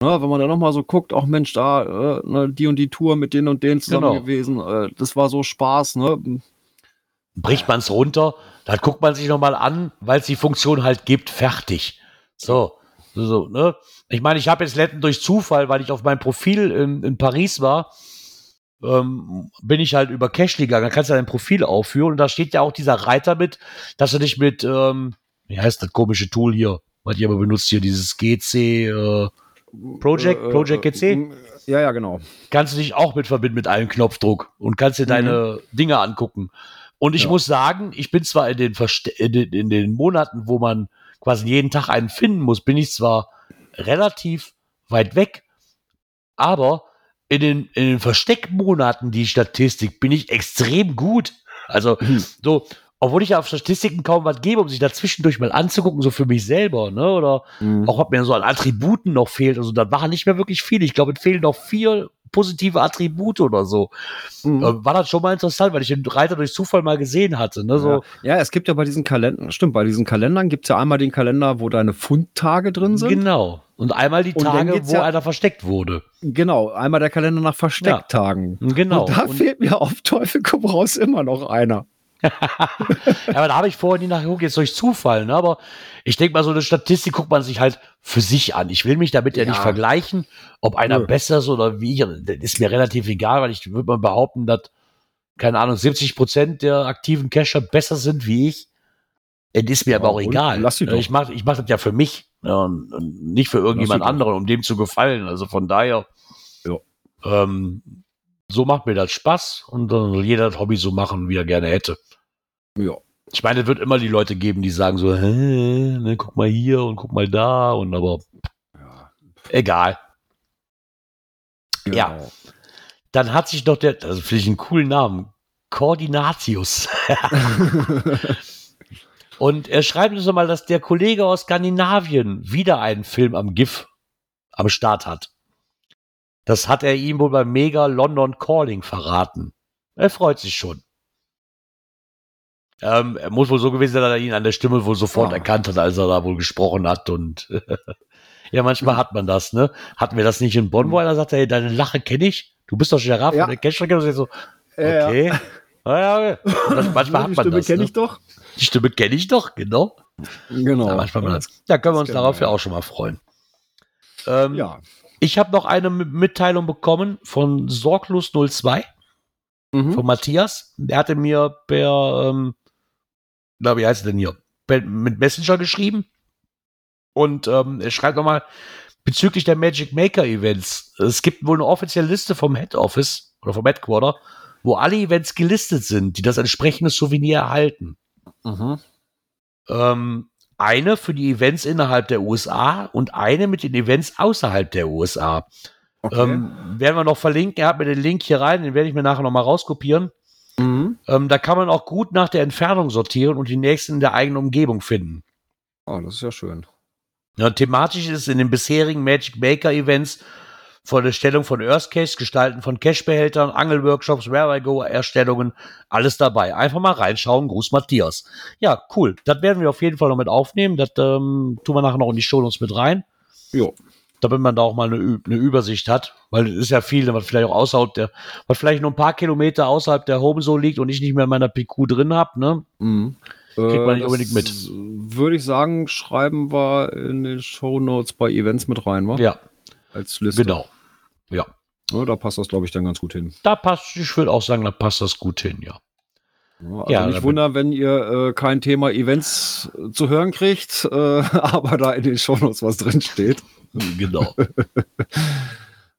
Speaker 1: Ne, wenn man da nochmal so guckt, auch Mensch, da, äh, ne, die und die Tour mit denen und denen zusammen
Speaker 3: Genau.
Speaker 1: gewesen, äh, das war so Spaß, ne?
Speaker 3: bricht man es runter, dann guckt man sich nochmal an, weil es die Funktion halt gibt, fertig. So, so, ne? Ich meine, ich habe jetzt letztens durch Zufall, weil ich auf meinem Profil in, in Paris war, ähm, bin ich halt über Cashly gegangen. Da kannst du dein Profil aufführen und da steht ja auch dieser Reiter mit, dass du dich mit, ähm, wie heißt das komische Tool hier, was ihr aber benutzt hier, dieses GC, äh, Project,
Speaker 1: Äh,
Speaker 3: Project
Speaker 1: äh,
Speaker 3: GC,
Speaker 1: äh, Ja, ja, genau.
Speaker 3: kannst du dich auch mit verbinden mit einem Knopfdruck und kannst dir deine Dinge angucken. Und ich
Speaker 1: Ja.
Speaker 3: muss sagen, ich bin zwar in den, Verste in, den, in den Monaten, wo man quasi jeden Tag einen finden muss, bin ich zwar relativ weit weg, aber in den, in den Versteckmonaten, die Statistik, bin ich extrem gut. Also, so, obwohl ich ja auf Statistiken kaum was gebe, um sich da zwischendurch mal anzugucken, so für mich selber, ne, oder
Speaker 1: Mhm.
Speaker 3: auch was mir so an Attributen noch fehlt. Also da waren nicht mehr wirklich viel. Ich glaube, es fehlen noch vier positive Attribute oder so.
Speaker 1: Mhm.
Speaker 3: Äh, War das schon mal interessant, weil ich den Reiter durch Zufall mal gesehen hatte. Ne? So,
Speaker 1: ja. ja, es gibt ja bei diesen Kalendern, stimmt, bei diesen Kalendern gibt es ja einmal den Kalender, wo deine Fundtage drin sind.
Speaker 3: Genau. Und einmal die
Speaker 1: Und
Speaker 3: Tage, wo
Speaker 1: ja-
Speaker 3: einer versteckt wurde.
Speaker 1: Genau, einmal der Kalender nach Verstecktagen.
Speaker 3: Genau.
Speaker 1: Und da
Speaker 3: Und-
Speaker 1: fehlt mir auf Teufel komm raus immer noch einer.
Speaker 3: Ja, aber da habe ich vorher nie nachgeguckt, jetzt durch Zufall. Ne? Aber ich denke mal, so eine Statistik guckt man sich halt für sich an. Ich will mich damit ja,
Speaker 1: Ja.
Speaker 3: nicht vergleichen, ob einer
Speaker 1: Nö.
Speaker 3: besser ist oder wie ich. Das ist mir relativ egal, weil ich würde mal behaupten, dass, keine Ahnung, 70 Prozent der aktiven Cacher besser sind wie ich. Das ist mir
Speaker 1: Ja,
Speaker 3: aber auch egal.
Speaker 1: lass sie doch.
Speaker 3: Ich mache ich mach das ja für mich ne? und, und nicht für irgendjemand anderen, um dem zu gefallen. Also von daher,
Speaker 1: Ja.
Speaker 3: ähm, so macht mir das Spaß und dann soll jeder das Hobby so machen, wie er gerne hätte.
Speaker 1: Ja.
Speaker 3: Ich meine, es wird immer die Leute geben, die sagen so, Hä, ne, guck mal hier und guck mal da und aber
Speaker 1: ja.
Speaker 3: egal. Ja.
Speaker 1: genau.
Speaker 3: Dann hat sich doch der, also finde ich einen coolen Namen, Koordinatius. und er schreibt uns mal, dass der Kollege aus Skandinavien wieder einen Film am GIF am Start hat. Das hat er ihm wohl beim Mega London Calling verraten. Er freut sich schon. Ähm, er muss wohl so gewesen sein, dass er ihn an der Stimme wohl sofort
Speaker 1: Ja.
Speaker 3: erkannt hat, als er da wohl gesprochen hat. Und ja, manchmal hat man das, ne? Hatten wir das nicht in Bonn, wo einer sagte, hey, deine Lache kenne ich? Du bist doch Giraffe
Speaker 1: Ja.
Speaker 3: von der Cashstrecke. Und so,
Speaker 1: Ja,
Speaker 3: okay. Ja. Und das, manchmal hat
Speaker 1: Die
Speaker 3: man
Speaker 1: Stimme
Speaker 3: das.
Speaker 1: kenne
Speaker 3: Ne?
Speaker 1: ich doch.
Speaker 3: Die Stimme kenne ich doch, genau.
Speaker 1: Genau.
Speaker 3: Ja, manchmal man das. Da können wir uns darauf ja
Speaker 1: ja.
Speaker 3: auch schon mal freuen. Ähm,
Speaker 1: Ja.
Speaker 3: Ich habe noch eine Mitteilung bekommen von Sorglos02
Speaker 1: Mhm.
Speaker 3: von Matthias. Der hatte mir per, ähm, na, wie heißt er denn hier? Per, mit Messenger geschrieben. Und ähm, er schreibt nochmal bezüglich der Magic Maker Events. Es gibt wohl eine offizielle Liste vom Head Office oder vom Headquarter, wo alle Events gelistet sind, die das entsprechende Souvenir erhalten.
Speaker 1: Mhm.
Speaker 3: Ähm, eine für die Events innerhalb der USA und eine mit den Events außerhalb der USA.
Speaker 1: Okay.
Speaker 3: Ähm, werden wir noch verlinken. Er hat mir den Link hier rein, den werde ich mir nachher nochmal rauskopieren.
Speaker 1: mhm.
Speaker 3: Ähm, da kann man auch gut nach der Entfernung sortieren und die nächsten in der eigenen Umgebung finden.
Speaker 1: Ah, das ist ja schön.
Speaker 3: Ja, thematisch ist es in den bisherigen Magic Maker Events von der Stellung von Earth Cache, Gestalten von Cache-Behältern, Angelworkshops, Where I Go, Erstellungen, alles dabei. Einfach mal reinschauen. Gruß Matthias. Ja, cool. Das werden wir auf jeden Fall noch mit aufnehmen. Das ähm, tun wir nachher noch in die Show Notes mit rein.
Speaker 1: Jo.
Speaker 3: Damit man da auch mal eine, Ü- eine Übersicht hat. Weil es ist ja viel, was vielleicht auch außerhalb der, was vielleicht nur ein paar Kilometer außerhalb der Home so liegt und ich nicht mehr in meiner PQ drin habe, ne?
Speaker 1: Mhm.
Speaker 3: Kriegt man nicht
Speaker 1: das
Speaker 3: unbedingt mit.
Speaker 1: Würde ich sagen, schreiben wir in den Shownotes bei Events mit rein, wa?
Speaker 3: Ja,
Speaker 1: Als Liste.
Speaker 3: genau. Ja.
Speaker 1: Ja, da passt das, glaube ich, dann ganz gut hin.
Speaker 3: Da passt, ich würde auch sagen, da passt das gut hin, ja.
Speaker 1: Ja, also
Speaker 3: Ja,
Speaker 1: nicht wundern, wenn ihr äh, kein Thema Events äh, zu hören kriegt, äh, aber da in den Shownotes was drin steht.
Speaker 3: Genau.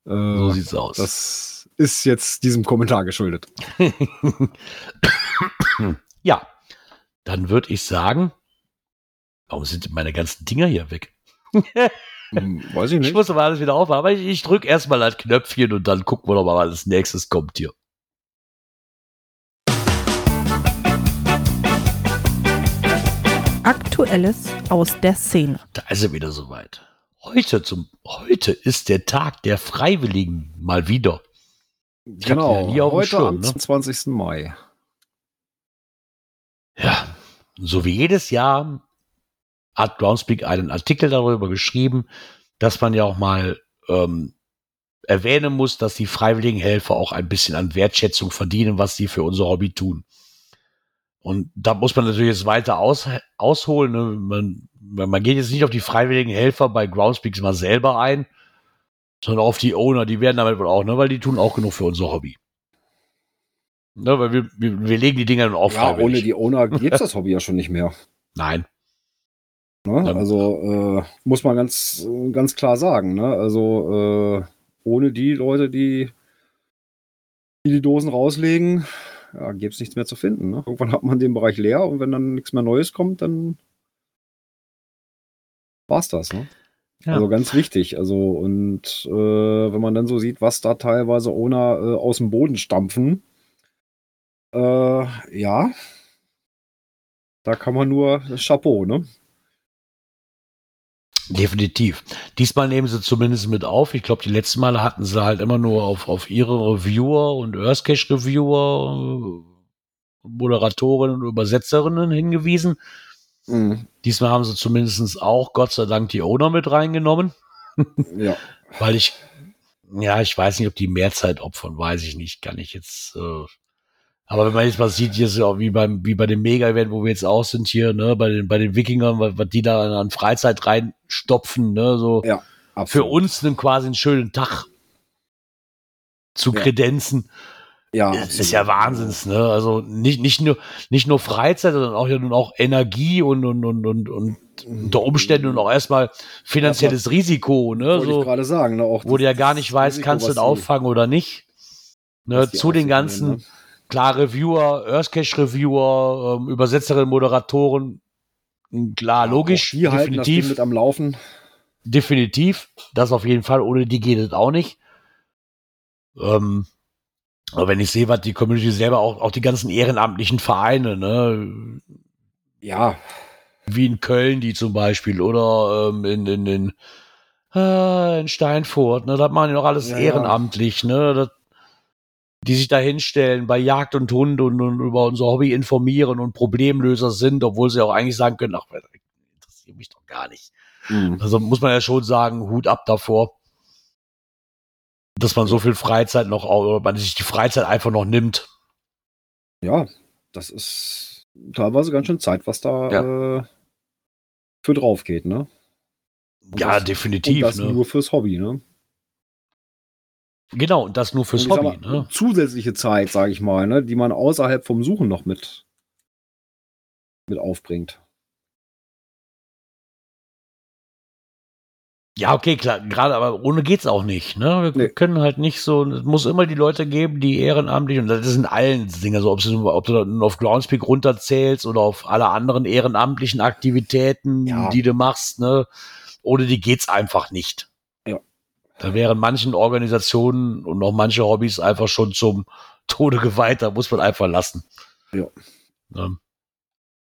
Speaker 1: Äh,
Speaker 3: So sieht's aus.
Speaker 1: das ist jetzt diesem Kommentar geschuldet.
Speaker 3: ja, dann würde ich sagen, warum sind meine ganzen Dinger hier weg?
Speaker 1: Hm, weiß ich
Speaker 3: Ich
Speaker 1: nicht.
Speaker 3: muss aber alles wieder aufmachen, aber ich, ich drücke erstmal das Knöpfchen und dann gucken wir noch mal, was als nächstes kommt hier.
Speaker 2: Aktuelles aus der Szene.
Speaker 3: Da ist er wieder soweit. Heute, zum, heute ist der Tag der Freiwilligen mal wieder. die
Speaker 1: genau,
Speaker 3: ja
Speaker 1: heute
Speaker 3: Schirm,
Speaker 1: am
Speaker 3: ne?
Speaker 1: 20. Mai.
Speaker 3: Ja, so wie jedes Jahr hat Groundspeak einen Artikel darüber geschrieben, dass man ja auch mal ähm, erwähnen muss, dass die freiwilligen Helfer auch ein bisschen an Wertschätzung verdienen, was sie für unser Hobby tun. Und da muss man natürlich jetzt weiter aus, ausholen. Ne? Man, man geht jetzt nicht auf die freiwilligen Helfer bei Groundspeaks mal selber ein, sondern auf die Owner, die werden damit wohl auch, ne? weil die tun auch genug für unser Hobby. Ne? Weil wir, wir, wir legen die Dinger dann auch
Speaker 1: Ja,
Speaker 3: freiwillig.
Speaker 1: ohne die Owner gibt es das Hobby ja schon nicht mehr.
Speaker 3: Nein.
Speaker 1: Ne? Also äh, muss man ganz, ganz klar sagen. Ne? Also äh, ohne die Leute, die die, die Dosen rauslegen, ja, gäbe es nichts mehr zu finden. Ne? Irgendwann hat man den Bereich leer und wenn dann nichts mehr Neues kommt, dann war's das. Ne?
Speaker 3: Ja.
Speaker 1: Also ganz wichtig. Also und äh, wenn man dann so sieht, was da teilweise Owner äh, aus dem Boden stampfen, äh, ja, da kann man nur Chapeau, ne?
Speaker 3: Definitiv. Diesmal nehmen sie zumindest mit auf. Ich glaube, die letzten Male hatten sie halt immer nur auf, auf ihre Reviewer und Earthcache-Reviewer, äh, Moderatorinnen und Übersetzerinnen hingewiesen.
Speaker 1: Mhm.
Speaker 3: Diesmal haben sie zumindest auch, Gott sei Dank, die Owner mit reingenommen,
Speaker 1: Ja.
Speaker 3: weil ich, ja, ich weiß nicht, ob die Mehrzeit opfern, weiß ich nicht, kann ich jetzt, äh, aber wenn man jetzt mal sieht, hier so wie beim, wie bei dem Mega-Event, wo wir jetzt auch sind hier, ne, bei den, bei den Wikingern, was, was die da an Freizeit reinstopfen, ne, so,
Speaker 1: Ja,
Speaker 3: für uns einen quasi einen schönen Tag zu
Speaker 1: Ja.
Speaker 3: kredenzen.
Speaker 1: Ja,
Speaker 3: Es ist ja Wahnsinns, ne? Also nicht, nicht nur, nicht nur Freizeit, sondern auch ja nun auch Energie und, und, und, und, und unter Umständen und auch erstmal finanzielles Risiko, ne?
Speaker 1: Wollte ich
Speaker 3: So,
Speaker 1: gerade sagen, ne? Auch
Speaker 3: wo du ja gar nicht weißt,
Speaker 1: Risiko,
Speaker 3: kannst du das auffangen oder nicht. Ne? Zu den ganzen,
Speaker 1: ne?
Speaker 3: Klar, Reviewer, Earthcache-Reviewer, ähm, Übersetzerinnen, Moderatoren, klar, logisch,
Speaker 1: Auch Die
Speaker 3: definitiv.
Speaker 1: mit am Laufen.
Speaker 3: Definitiv. Das auf jeden Fall. Ohne die geht es auch nicht. Ähm, aber wenn ich sehe, was die Community selber auch, auch die ganzen ehrenamtlichen Vereine, ne,
Speaker 1: Ja,
Speaker 3: wie in Köln die zum Beispiel oder ähm, in, in, in, äh, in Steinfurt, ne, das machen die noch alles
Speaker 1: Ja, ja.
Speaker 3: ehrenamtlich, ne, das, die sich da hinstellen bei Jagd und Hund und, und über unser Hobby informieren und Problemlöser sind, obwohl sie auch eigentlich sagen können, ach, das interessiert mich doch gar nicht.
Speaker 1: Mhm.
Speaker 3: Also muss man ja schon sagen, Hut ab davor, dass man so viel Freizeit noch, oder man sich die Freizeit einfach noch nimmt.
Speaker 1: ja, das ist teilweise ganz schön Zeit, was da äh, für drauf geht, ne? Und
Speaker 3: Ja,
Speaker 1: das-
Speaker 3: definitiv.
Speaker 1: Und das
Speaker 3: Ne?
Speaker 1: nur fürs Hobby, ne?
Speaker 3: Genau, und das nur fürs
Speaker 1: Und
Speaker 3: Hobby.
Speaker 1: mal,
Speaker 3: Ne?
Speaker 1: Zusätzliche Zeit, sage ich mal, ne? die man außerhalb vom Suchen noch mit, mit aufbringt.
Speaker 3: Ja, okay, klar, gerade, aber ohne geht's auch nicht. Ne? Wir
Speaker 1: Nee.
Speaker 3: können halt nicht so, es muss immer die Leute geben, die ehrenamtlich, und das ist in allen Dingen so, ob, du- ob du auf Groundspeak runterzählst oder auf alle anderen ehrenamtlichen Aktivitäten,
Speaker 1: Ja.
Speaker 3: die du machst, ne? Ohne die geht's einfach nicht. Da wären manchen Organisationen und auch manche Hobbys einfach schon zum Tode geweiht, da muss man einfach lassen.
Speaker 1: Ja.
Speaker 3: Ähm,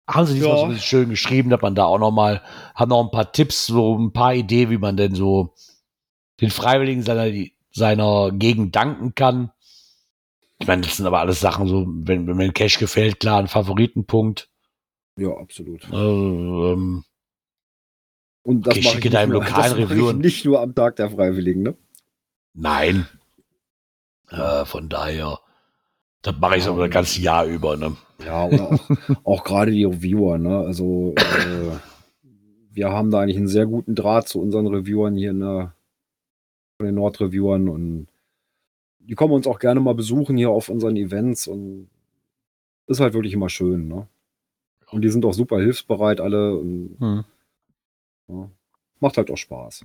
Speaker 3: haben sie diesmal
Speaker 1: Ja.
Speaker 3: so schön geschrieben, dass man da auch noch mal, haben noch ein paar Tipps, so ein paar Ideen, wie man denn so den Freiwilligen seiner, seiner Gegend danken kann. Ich meine, das sind aber alles Sachen, so, wenn, wenn mir ein Cash gefällt, klar, ein Favoritenpunkt.
Speaker 1: Ja, absolut.
Speaker 3: Äh, ähm,
Speaker 1: Und das
Speaker 3: Okay,
Speaker 1: mache ich,
Speaker 3: deinem
Speaker 1: nicht nur-
Speaker 3: lokalen
Speaker 1: das mache ich
Speaker 3: Reviewen.
Speaker 1: nicht nur am Tag der Freiwilligen, ne?
Speaker 3: nein. Äh, von daher, das mache ich so das ganze Jahr über, ne?
Speaker 1: Ja, oder auch, auch gerade die Reviewer, ne? Also äh, wir haben da eigentlich einen sehr guten Draht zu unseren Reviewern hier in der, von den Nordreviewern und die kommen uns auch gerne mal besuchen hier auf unseren Events und ist halt wirklich immer schön, ne? Und die sind auch super hilfsbereit alle und
Speaker 3: Hm.
Speaker 1: Ja, macht halt auch Spaß.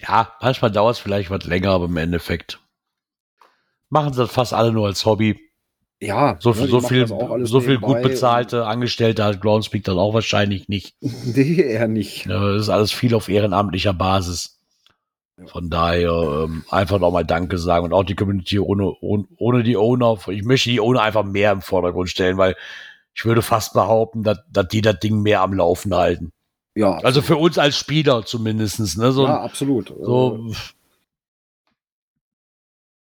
Speaker 3: Ja, manchmal dauert es vielleicht was länger, aber im Endeffekt machen sie das fast alle nur als Hobby.
Speaker 1: Ja,
Speaker 3: So,
Speaker 1: ne,
Speaker 3: viel
Speaker 1: die
Speaker 3: so viel, so viel gut bezahlte Angestellte hat Groundspeak dann auch wahrscheinlich nicht.
Speaker 1: Nee, eher nicht.
Speaker 3: Ja, Das ist alles viel auf ehrenamtlicher Basis.
Speaker 1: Ja.
Speaker 3: Von daher ähm, einfach nochmal Danke sagen und auch die Community ohne, ohne, ohne die Owner. Ich möchte die Owner einfach mehr im Vordergrund stellen, weil ich würde fast behaupten, dass, dass die das Ding mehr am Laufen halten.
Speaker 1: Ja,
Speaker 3: Also für uns als Spieler zumindestens. Ne? So,
Speaker 1: ja, absolut.
Speaker 3: so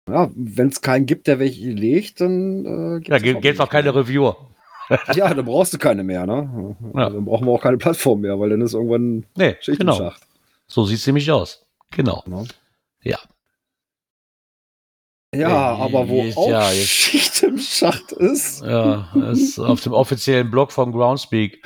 Speaker 1: Ja, wenn es keinen gibt, der welche legt, dann äh, gibt's
Speaker 3: ja,
Speaker 1: das
Speaker 3: geht, geht's auch keine. Reviewer.
Speaker 1: Ja, dann brauchst du keine mehr, ne?
Speaker 3: Ja.
Speaker 1: Dann brauchen wir auch keine Plattform mehr, weil dann ist irgendwann
Speaker 3: Nee,
Speaker 1: Schicht
Speaker 3: genau. So sieht's nämlich aus. Genau.
Speaker 1: Ne?
Speaker 3: Ja.
Speaker 1: Ja,
Speaker 3: Äh,
Speaker 1: aber wo
Speaker 3: jetzt-
Speaker 1: auch
Speaker 3: ja, jetzt-
Speaker 1: Schicht im Schacht ist.
Speaker 3: Ja, ist auf dem offiziellen Blog von Groundspeak.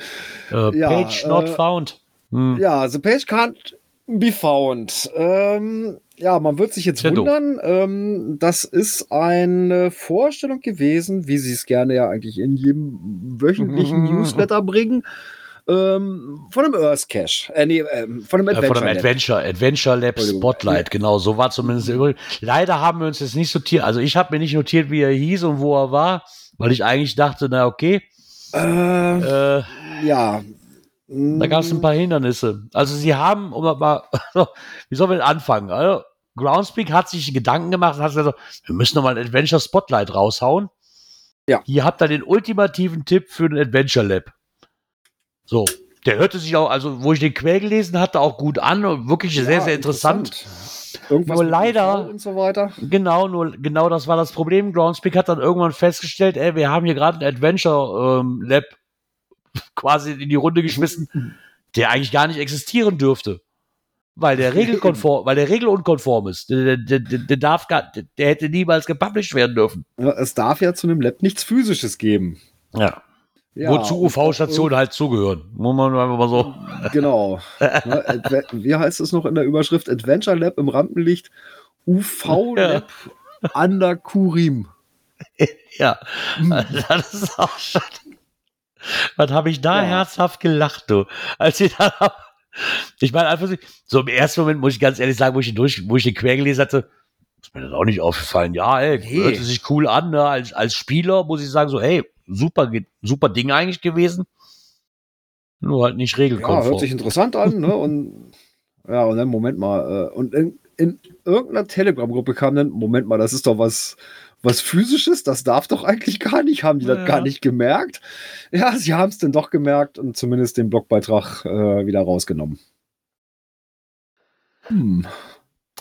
Speaker 3: Äh,
Speaker 1: Ja,
Speaker 3: Page not
Speaker 1: äh,
Speaker 3: found. Hm.
Speaker 1: Ja, the page can't be found. Ähm, ja, man wird sich jetzt
Speaker 3: Sehr doof.
Speaker 1: wundern. Ähm, das ist eine Vorstellung gewesen, wie sie es gerne ja eigentlich in jedem wöchentlichen Newsletter bringen. Ähm, von einem Earth Cache. Äh, nee, ähm, von einem
Speaker 3: Äh,
Speaker 1: Adventure.
Speaker 3: von dem
Speaker 1: Lab.
Speaker 3: Adventure, Adventure Lab. Spotlight, genau, so war zumindest der übrige. Leider haben wir uns jetzt nicht sortiert, also ich habe mir nicht notiert, wie er hieß und wo er war, weil ich eigentlich dachte, na okay,
Speaker 1: Äh,
Speaker 3: äh,
Speaker 1: ja.
Speaker 3: da gab es ein paar Hindernisse. Also sie haben, um mal, wie sollen wir denn anfangen? Also, Groundspeak hat sich Gedanken gemacht und hat gesagt, wir müssen noch mal ein Adventure Spotlight raushauen.
Speaker 1: Ja.
Speaker 3: Hier habt ihr den ultimativen Tipp für ein Adventure Lab. So, der hörte sich auch, also wo ich den Quell gelesen hatte, auch gut an und wirklich sehr,
Speaker 1: Ja,
Speaker 3: sehr interessant.
Speaker 1: Irgendwas
Speaker 3: Nur leider-
Speaker 1: und so weiter.
Speaker 3: Genau, nur genau das war das Problem. Groundspeak hat dann irgendwann festgestellt, ey, wir haben hier gerade ein Adventure ähm, Lab quasi in die Runde geschmissen, der eigentlich gar nicht existieren dürfte. Weil der regelkonform, weil der regelunkonform ist. Der, der, der, der darf gar, der, hätte niemals gepublished werden dürfen.
Speaker 1: Es darf ja zu einem Lab nichts Physisches geben.
Speaker 3: Ja.
Speaker 1: Ja,
Speaker 3: Wozu UV-Stationen halt zugehören. Muss man einfach mal so.
Speaker 1: Genau. Ne, Wie heißt es noch in der Überschrift? Adventure Lab im Rampenlicht. UV Lab an der Kurim.
Speaker 3: Ja. Das ist auch schon. Was habe ich da
Speaker 1: Ja.
Speaker 3: herzhaft gelacht, du? Als ich dann. Ich meine, einfach so- im ersten Moment muss ich ganz ehrlich sagen, wo ich den, durch, wo ich den quer gelesen hatte, ist mir das auch nicht aufgefallen. Ja, ey,
Speaker 1: Nee.
Speaker 3: hört sich cool an. Ne? Als, als Spieler muss ich sagen, so, hey, super, super Ding eigentlich gewesen. Nur halt nicht
Speaker 1: Ja,
Speaker 3: regelkonform.
Speaker 1: hört sich interessant an. Ne? Und ja, und dann, Moment mal. Äh, und in, in irgendeiner Telegram-Gruppe kam dann, Moment mal, das ist doch was, was Physisches, das darf doch eigentlich gar nicht. Haben die
Speaker 3: Ja.
Speaker 1: das gar nicht gemerkt? Ja, sie haben es dann doch gemerkt und zumindest den Blogbeitrag äh, wieder rausgenommen. Hm.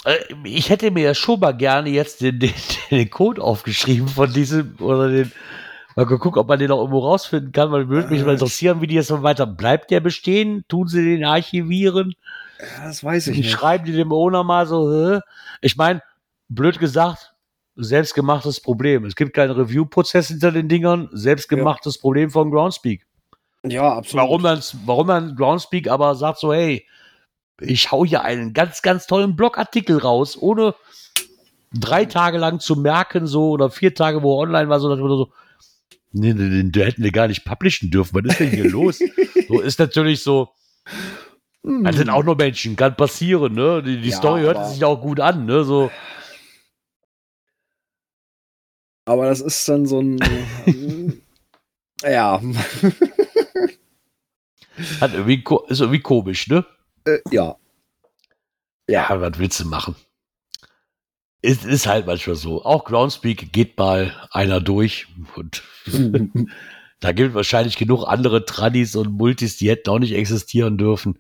Speaker 3: Äh, ich hätte mir ja schon mal gerne jetzt den, den, den Code aufgeschrieben von diesem oder den. Mal gucken, ob man den auch irgendwo rausfinden kann, weil würde mich mal interessieren, wie die jetzt noch weiter. Bleibt der bestehen? Tun sie den archivieren?
Speaker 1: Ja, das weiß ich
Speaker 3: Die
Speaker 1: nicht.
Speaker 3: schreiben die dem Owner mal so, hä? Ich meine, blöd gesagt, selbstgemachtes Problem. Es gibt keinen Review-Prozess hinter den Dingern, selbstgemachtes Problem von Groundspeak.
Speaker 1: Ja, absolut.
Speaker 3: Warum dann, warum dann Groundspeak aber sagt so, hey, ich hau hier einen ganz, ganz tollen Blogartikel raus, ohne drei Tage lang zu merken, so, oder vier Tage, wo er online war, so, oder so, nee, nee, der hätten wir gar nicht publishen dürfen. Was ist denn hier los? So ist natürlich so, Das sind auch nur Menschen, kann passieren, ne? Die, die
Speaker 1: Ja,
Speaker 3: Story hört sich auch gut an, ne? So,
Speaker 1: Aber das ist dann so ein. ja.
Speaker 3: hat irgendwie, ist irgendwie komisch, ne?
Speaker 1: Äh, ja.
Speaker 3: Ja, was willst du machen? Ist, ist halt manchmal so. Auch Groundspeak geht mal einer durch und da gibt es wahrscheinlich genug andere Tradis und Multis, die hätten auch nicht existieren dürfen.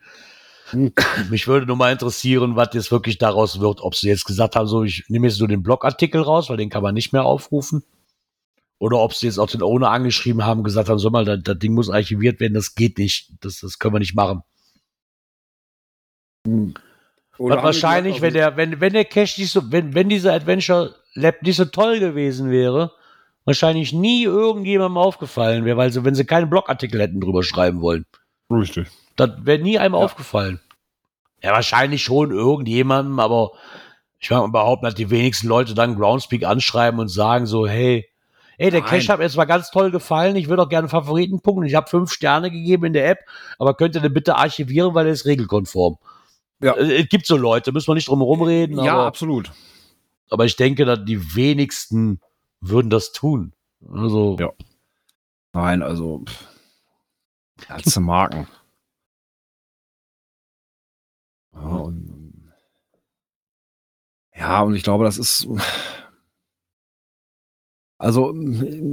Speaker 1: Hm.
Speaker 3: Mich würde nur mal interessieren, was jetzt wirklich daraus wird. Ob sie jetzt gesagt haben, so, ich nehme jetzt nur den Blogartikel raus, weil den kann man nicht mehr aufrufen. Oder ob sie jetzt auch den Owner angeschrieben haben, gesagt haben, so mal, das, das Ding muss archiviert werden, das geht nicht. Das, das können wir nicht machen.
Speaker 1: Oder
Speaker 3: Und wahrscheinlich, wenn der, wenn, wenn der Cache nicht so, wenn, wenn dieser Adventure Lab nicht so toll gewesen wäre, wahrscheinlich nie irgendjemandem aufgefallen wäre, weil sie, wenn sie keinen Blogartikel hätten drüber schreiben wollen.
Speaker 1: Richtig.
Speaker 3: Das wäre nie einem
Speaker 1: Ja.
Speaker 3: aufgefallen. Ja, wahrscheinlich schon irgendjemandem, aber ich mag mal behaupten, dass die wenigsten Leute dann Groundspeak anschreiben und sagen so, hey, ey, der
Speaker 1: Nein.
Speaker 3: Cache hat mir jetzt mal ganz toll gefallen, ich würde auch gerne Favoriten punkten, ich habe fünf Sterne gegeben in der App, aber könnt ihr den bitte archivieren, weil er ist regelkonform.
Speaker 1: Ja.
Speaker 3: Äh, Es gibt so Leute, müssen wir nicht drum herum reden,
Speaker 1: Ja,
Speaker 3: aber,
Speaker 1: absolut.
Speaker 3: aber ich denke, dass die wenigsten würden das tun. Also,
Speaker 1: Ja. Nein, also. Ganze Marken. Ja, und, ja, und ich glaube, das ist. Also,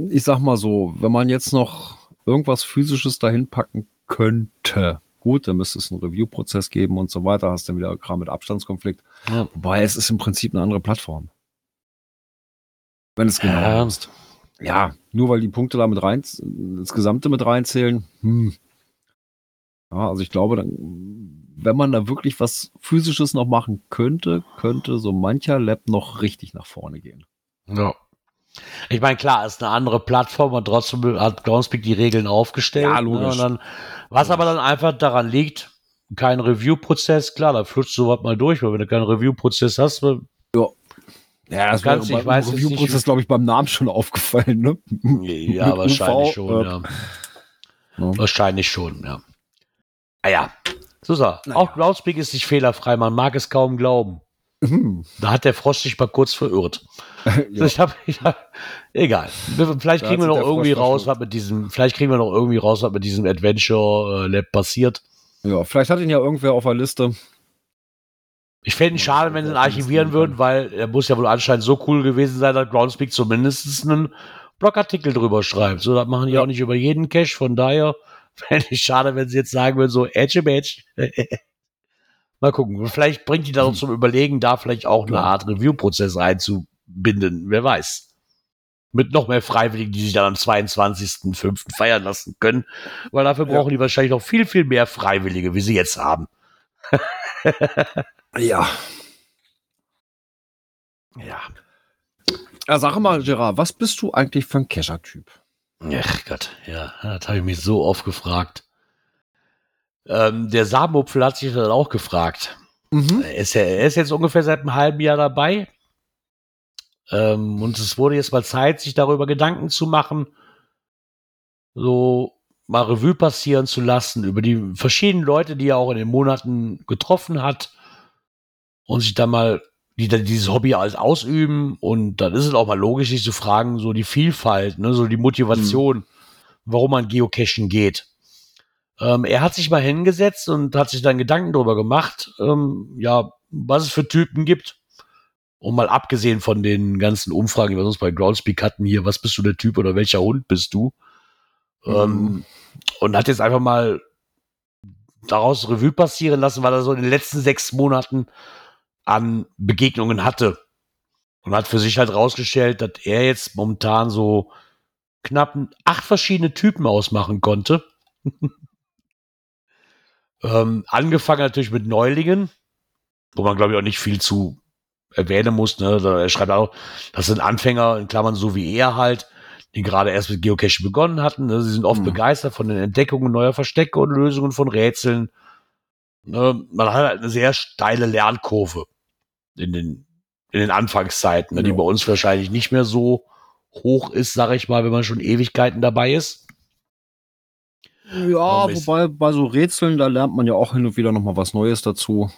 Speaker 1: ich sag mal so, wenn man jetzt noch irgendwas physisches dahin packen könnte, gut, dann müsste es einen Review-Prozess geben und so weiter, hast dann wieder Kram mit Abstandskonflikt.
Speaker 3: ja.
Speaker 1: Wobei es ist im Prinzip eine andere Plattform. Wenn es genau
Speaker 3: Ja.
Speaker 1: ist. Ja, nur weil die Punkte da mit rein, das Gesamte mit reinzählen. Hm. Ja, also ich glaube, dann, wenn man da wirklich was Physisches noch machen könnte, könnte so mancher Lab noch richtig nach vorne gehen.
Speaker 3: Ja. Ich meine, klar, ist eine andere Plattform und trotzdem hat Groundspeak die Regeln aufgestellt.
Speaker 1: Ja, logisch.
Speaker 3: Ne, und dann, was aber dann einfach daran liegt, kein Review-Prozess, klar, da flutscht sowas mal durch, weil wenn du keinen Review-Prozess hast,
Speaker 1: Ja, das
Speaker 3: Ganz, ich weiß
Speaker 1: Review-Prozess, glaube ich, beim Namen schon aufgefallen, ne?
Speaker 3: ja, wahrscheinlich
Speaker 1: UV,
Speaker 3: schon,
Speaker 1: äh,
Speaker 3: ja.
Speaker 1: Ja.
Speaker 3: Wahrscheinlich schon, ja. Ah ja, Susa,
Speaker 1: Naja.
Speaker 3: auch Groundspeak ist nicht fehlerfrei, man mag es kaum glauben.
Speaker 1: Hm.
Speaker 3: Da hat der Frosch sich mal kurz verirrt.
Speaker 1: ja.
Speaker 3: Ich hab, ich hab, egal. Vielleicht kriegen wir noch irgendwie
Speaker 1: Frosch
Speaker 3: raus, was mit diesem, vielleicht kriegen wir noch irgendwie raus, was mit diesem Adventure äh, Lab passiert.
Speaker 1: ja, vielleicht hat ihn ja irgendwer auf der Liste.
Speaker 3: Ich fände es schade, wenn sie ihn archivieren würden, weil er muss ja wohl anscheinend so cool gewesen sein, dass Groundspeak zumindest einen Blogartikel drüber schreibt. So, das machen die auch nicht über jeden Cache, von daher fände ich schade, wenn sie jetzt sagen würden, so, Edge Badge. Mal gucken. Vielleicht bringt die da noch zum Überlegen, da vielleicht auch eine. Art Review-Prozess einzubinden. Wer weiß. Mit noch mehr Freiwilligen, die sich dann am 22.05. feiern lassen können. Weil dafür
Speaker 1: Ja.
Speaker 3: brauchen die wahrscheinlich noch viel, viel mehr Freiwillige, wie sie jetzt haben.
Speaker 1: Ja.
Speaker 3: Ja.
Speaker 1: ja. Sag mal, Gerard, was bist du eigentlich für ein Kescher-Typ?
Speaker 3: Ach Gott, ja, das habe ich mich so oft gefragt. Ähm, der Samenupfel hat sich dann auch gefragt.
Speaker 1: Mhm.
Speaker 3: Er ist, er ist jetzt ungefähr seit einem halben Jahr dabei. Ähm, und es wurde jetzt mal Zeit, sich darüber Gedanken zu machen, so mal Revue passieren zu lassen über die verschiedenen Leute, die er auch in den Monaten getroffen hat und sich dann mal, die dann dieses Hobby als ausüben. Und dann ist es auch mal logisch, sich zu fragen, so die Vielfalt, ne, so die Motivation, warum man Geocachen geht. Ähm, er hat sich mal hingesetzt und hat sich dann Gedanken darüber gemacht, ähm, ja, was es für Typen gibt. Und mal abgesehen von den ganzen Umfragen, die wir sonst bei Groundspeak hatten, hier, was bist du der Typ oder welcher Hund bist du? Ähm, und hat jetzt einfach mal daraus Revue passieren lassen, weil er so in den letzten sechs Monaten an Begegnungen hatte. Und hat für sich halt rausgestellt, dass er jetzt momentan so knapp acht verschiedene Typen ausmachen konnte. ähm, angefangen natürlich mit Neulingen, wo man glaube ich auch nicht viel zu erwähnen muss. Ne? Er schreibt auch, das sind Anfänger, in Klammern so wie er halt, die gerade erst mit Geocaching begonnen hatten. Ne? Sie sind oft
Speaker 1: Mhm.
Speaker 3: begeistert von den Entdeckungen neuer Verstecke und Lösungen von Rätseln. Ne? Man hat halt eine sehr steile Lernkurve in den, in den Anfangszeiten, ne? die
Speaker 1: Ja.
Speaker 3: bei uns wahrscheinlich nicht mehr so hoch ist, sage ich mal, wenn man schon Ewigkeiten dabei ist.
Speaker 1: Ja,
Speaker 3: Ähm,
Speaker 1: wobei bei so Rätseln, da lernt man ja auch hin und wieder noch mal was Neues dazu.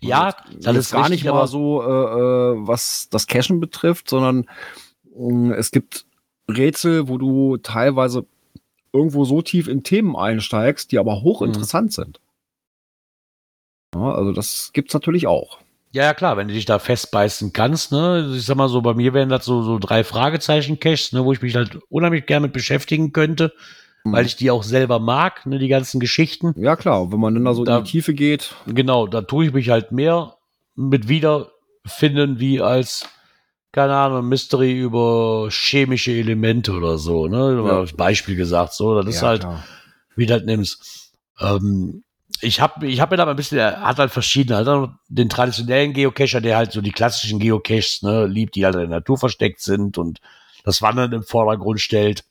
Speaker 3: Ja,
Speaker 1: Jetzt-
Speaker 3: das ist
Speaker 1: gar
Speaker 3: richtig,
Speaker 1: nicht mal so, äh, äh, was das Cashen betrifft, sondern mh, es gibt Rätsel, wo du teilweise irgendwo so tief in Themen einsteigst, die aber hochinteressant sind. Ja, also das gibt's natürlich auch.
Speaker 3: Ja, ja, klar, wenn du dich da festbeißen kannst, ne, ich sag mal so, bei mir wären das so, so drei Fragezeichen-Caches, ne, wo ich mich halt unheimlich gerne mit beschäftigen könnte, weil ich die auch selber mag, ne, die ganzen Geschichten.
Speaker 1: Ja klar, wenn man dann da so
Speaker 3: Da-
Speaker 1: in die Tiefe geht,
Speaker 3: Genau, da tue ich mich halt mehr mit wiederfinden, wie als, keine Ahnung, Mystery über chemische Elemente oder so, ne,
Speaker 1: Ja.
Speaker 3: Beispiel gesagt, so, das ist
Speaker 1: ja,
Speaker 3: halt,
Speaker 1: klar.
Speaker 3: wie du halt nimmst. Ähm, ich habe ich hab mir da mal ein bisschen, er hat halt verschiedene, auch den traditionellen Geocacher, der halt so die klassischen Geocaches ne, liebt, die halt in der Natur versteckt sind und das Wandern im Vordergrund stellt.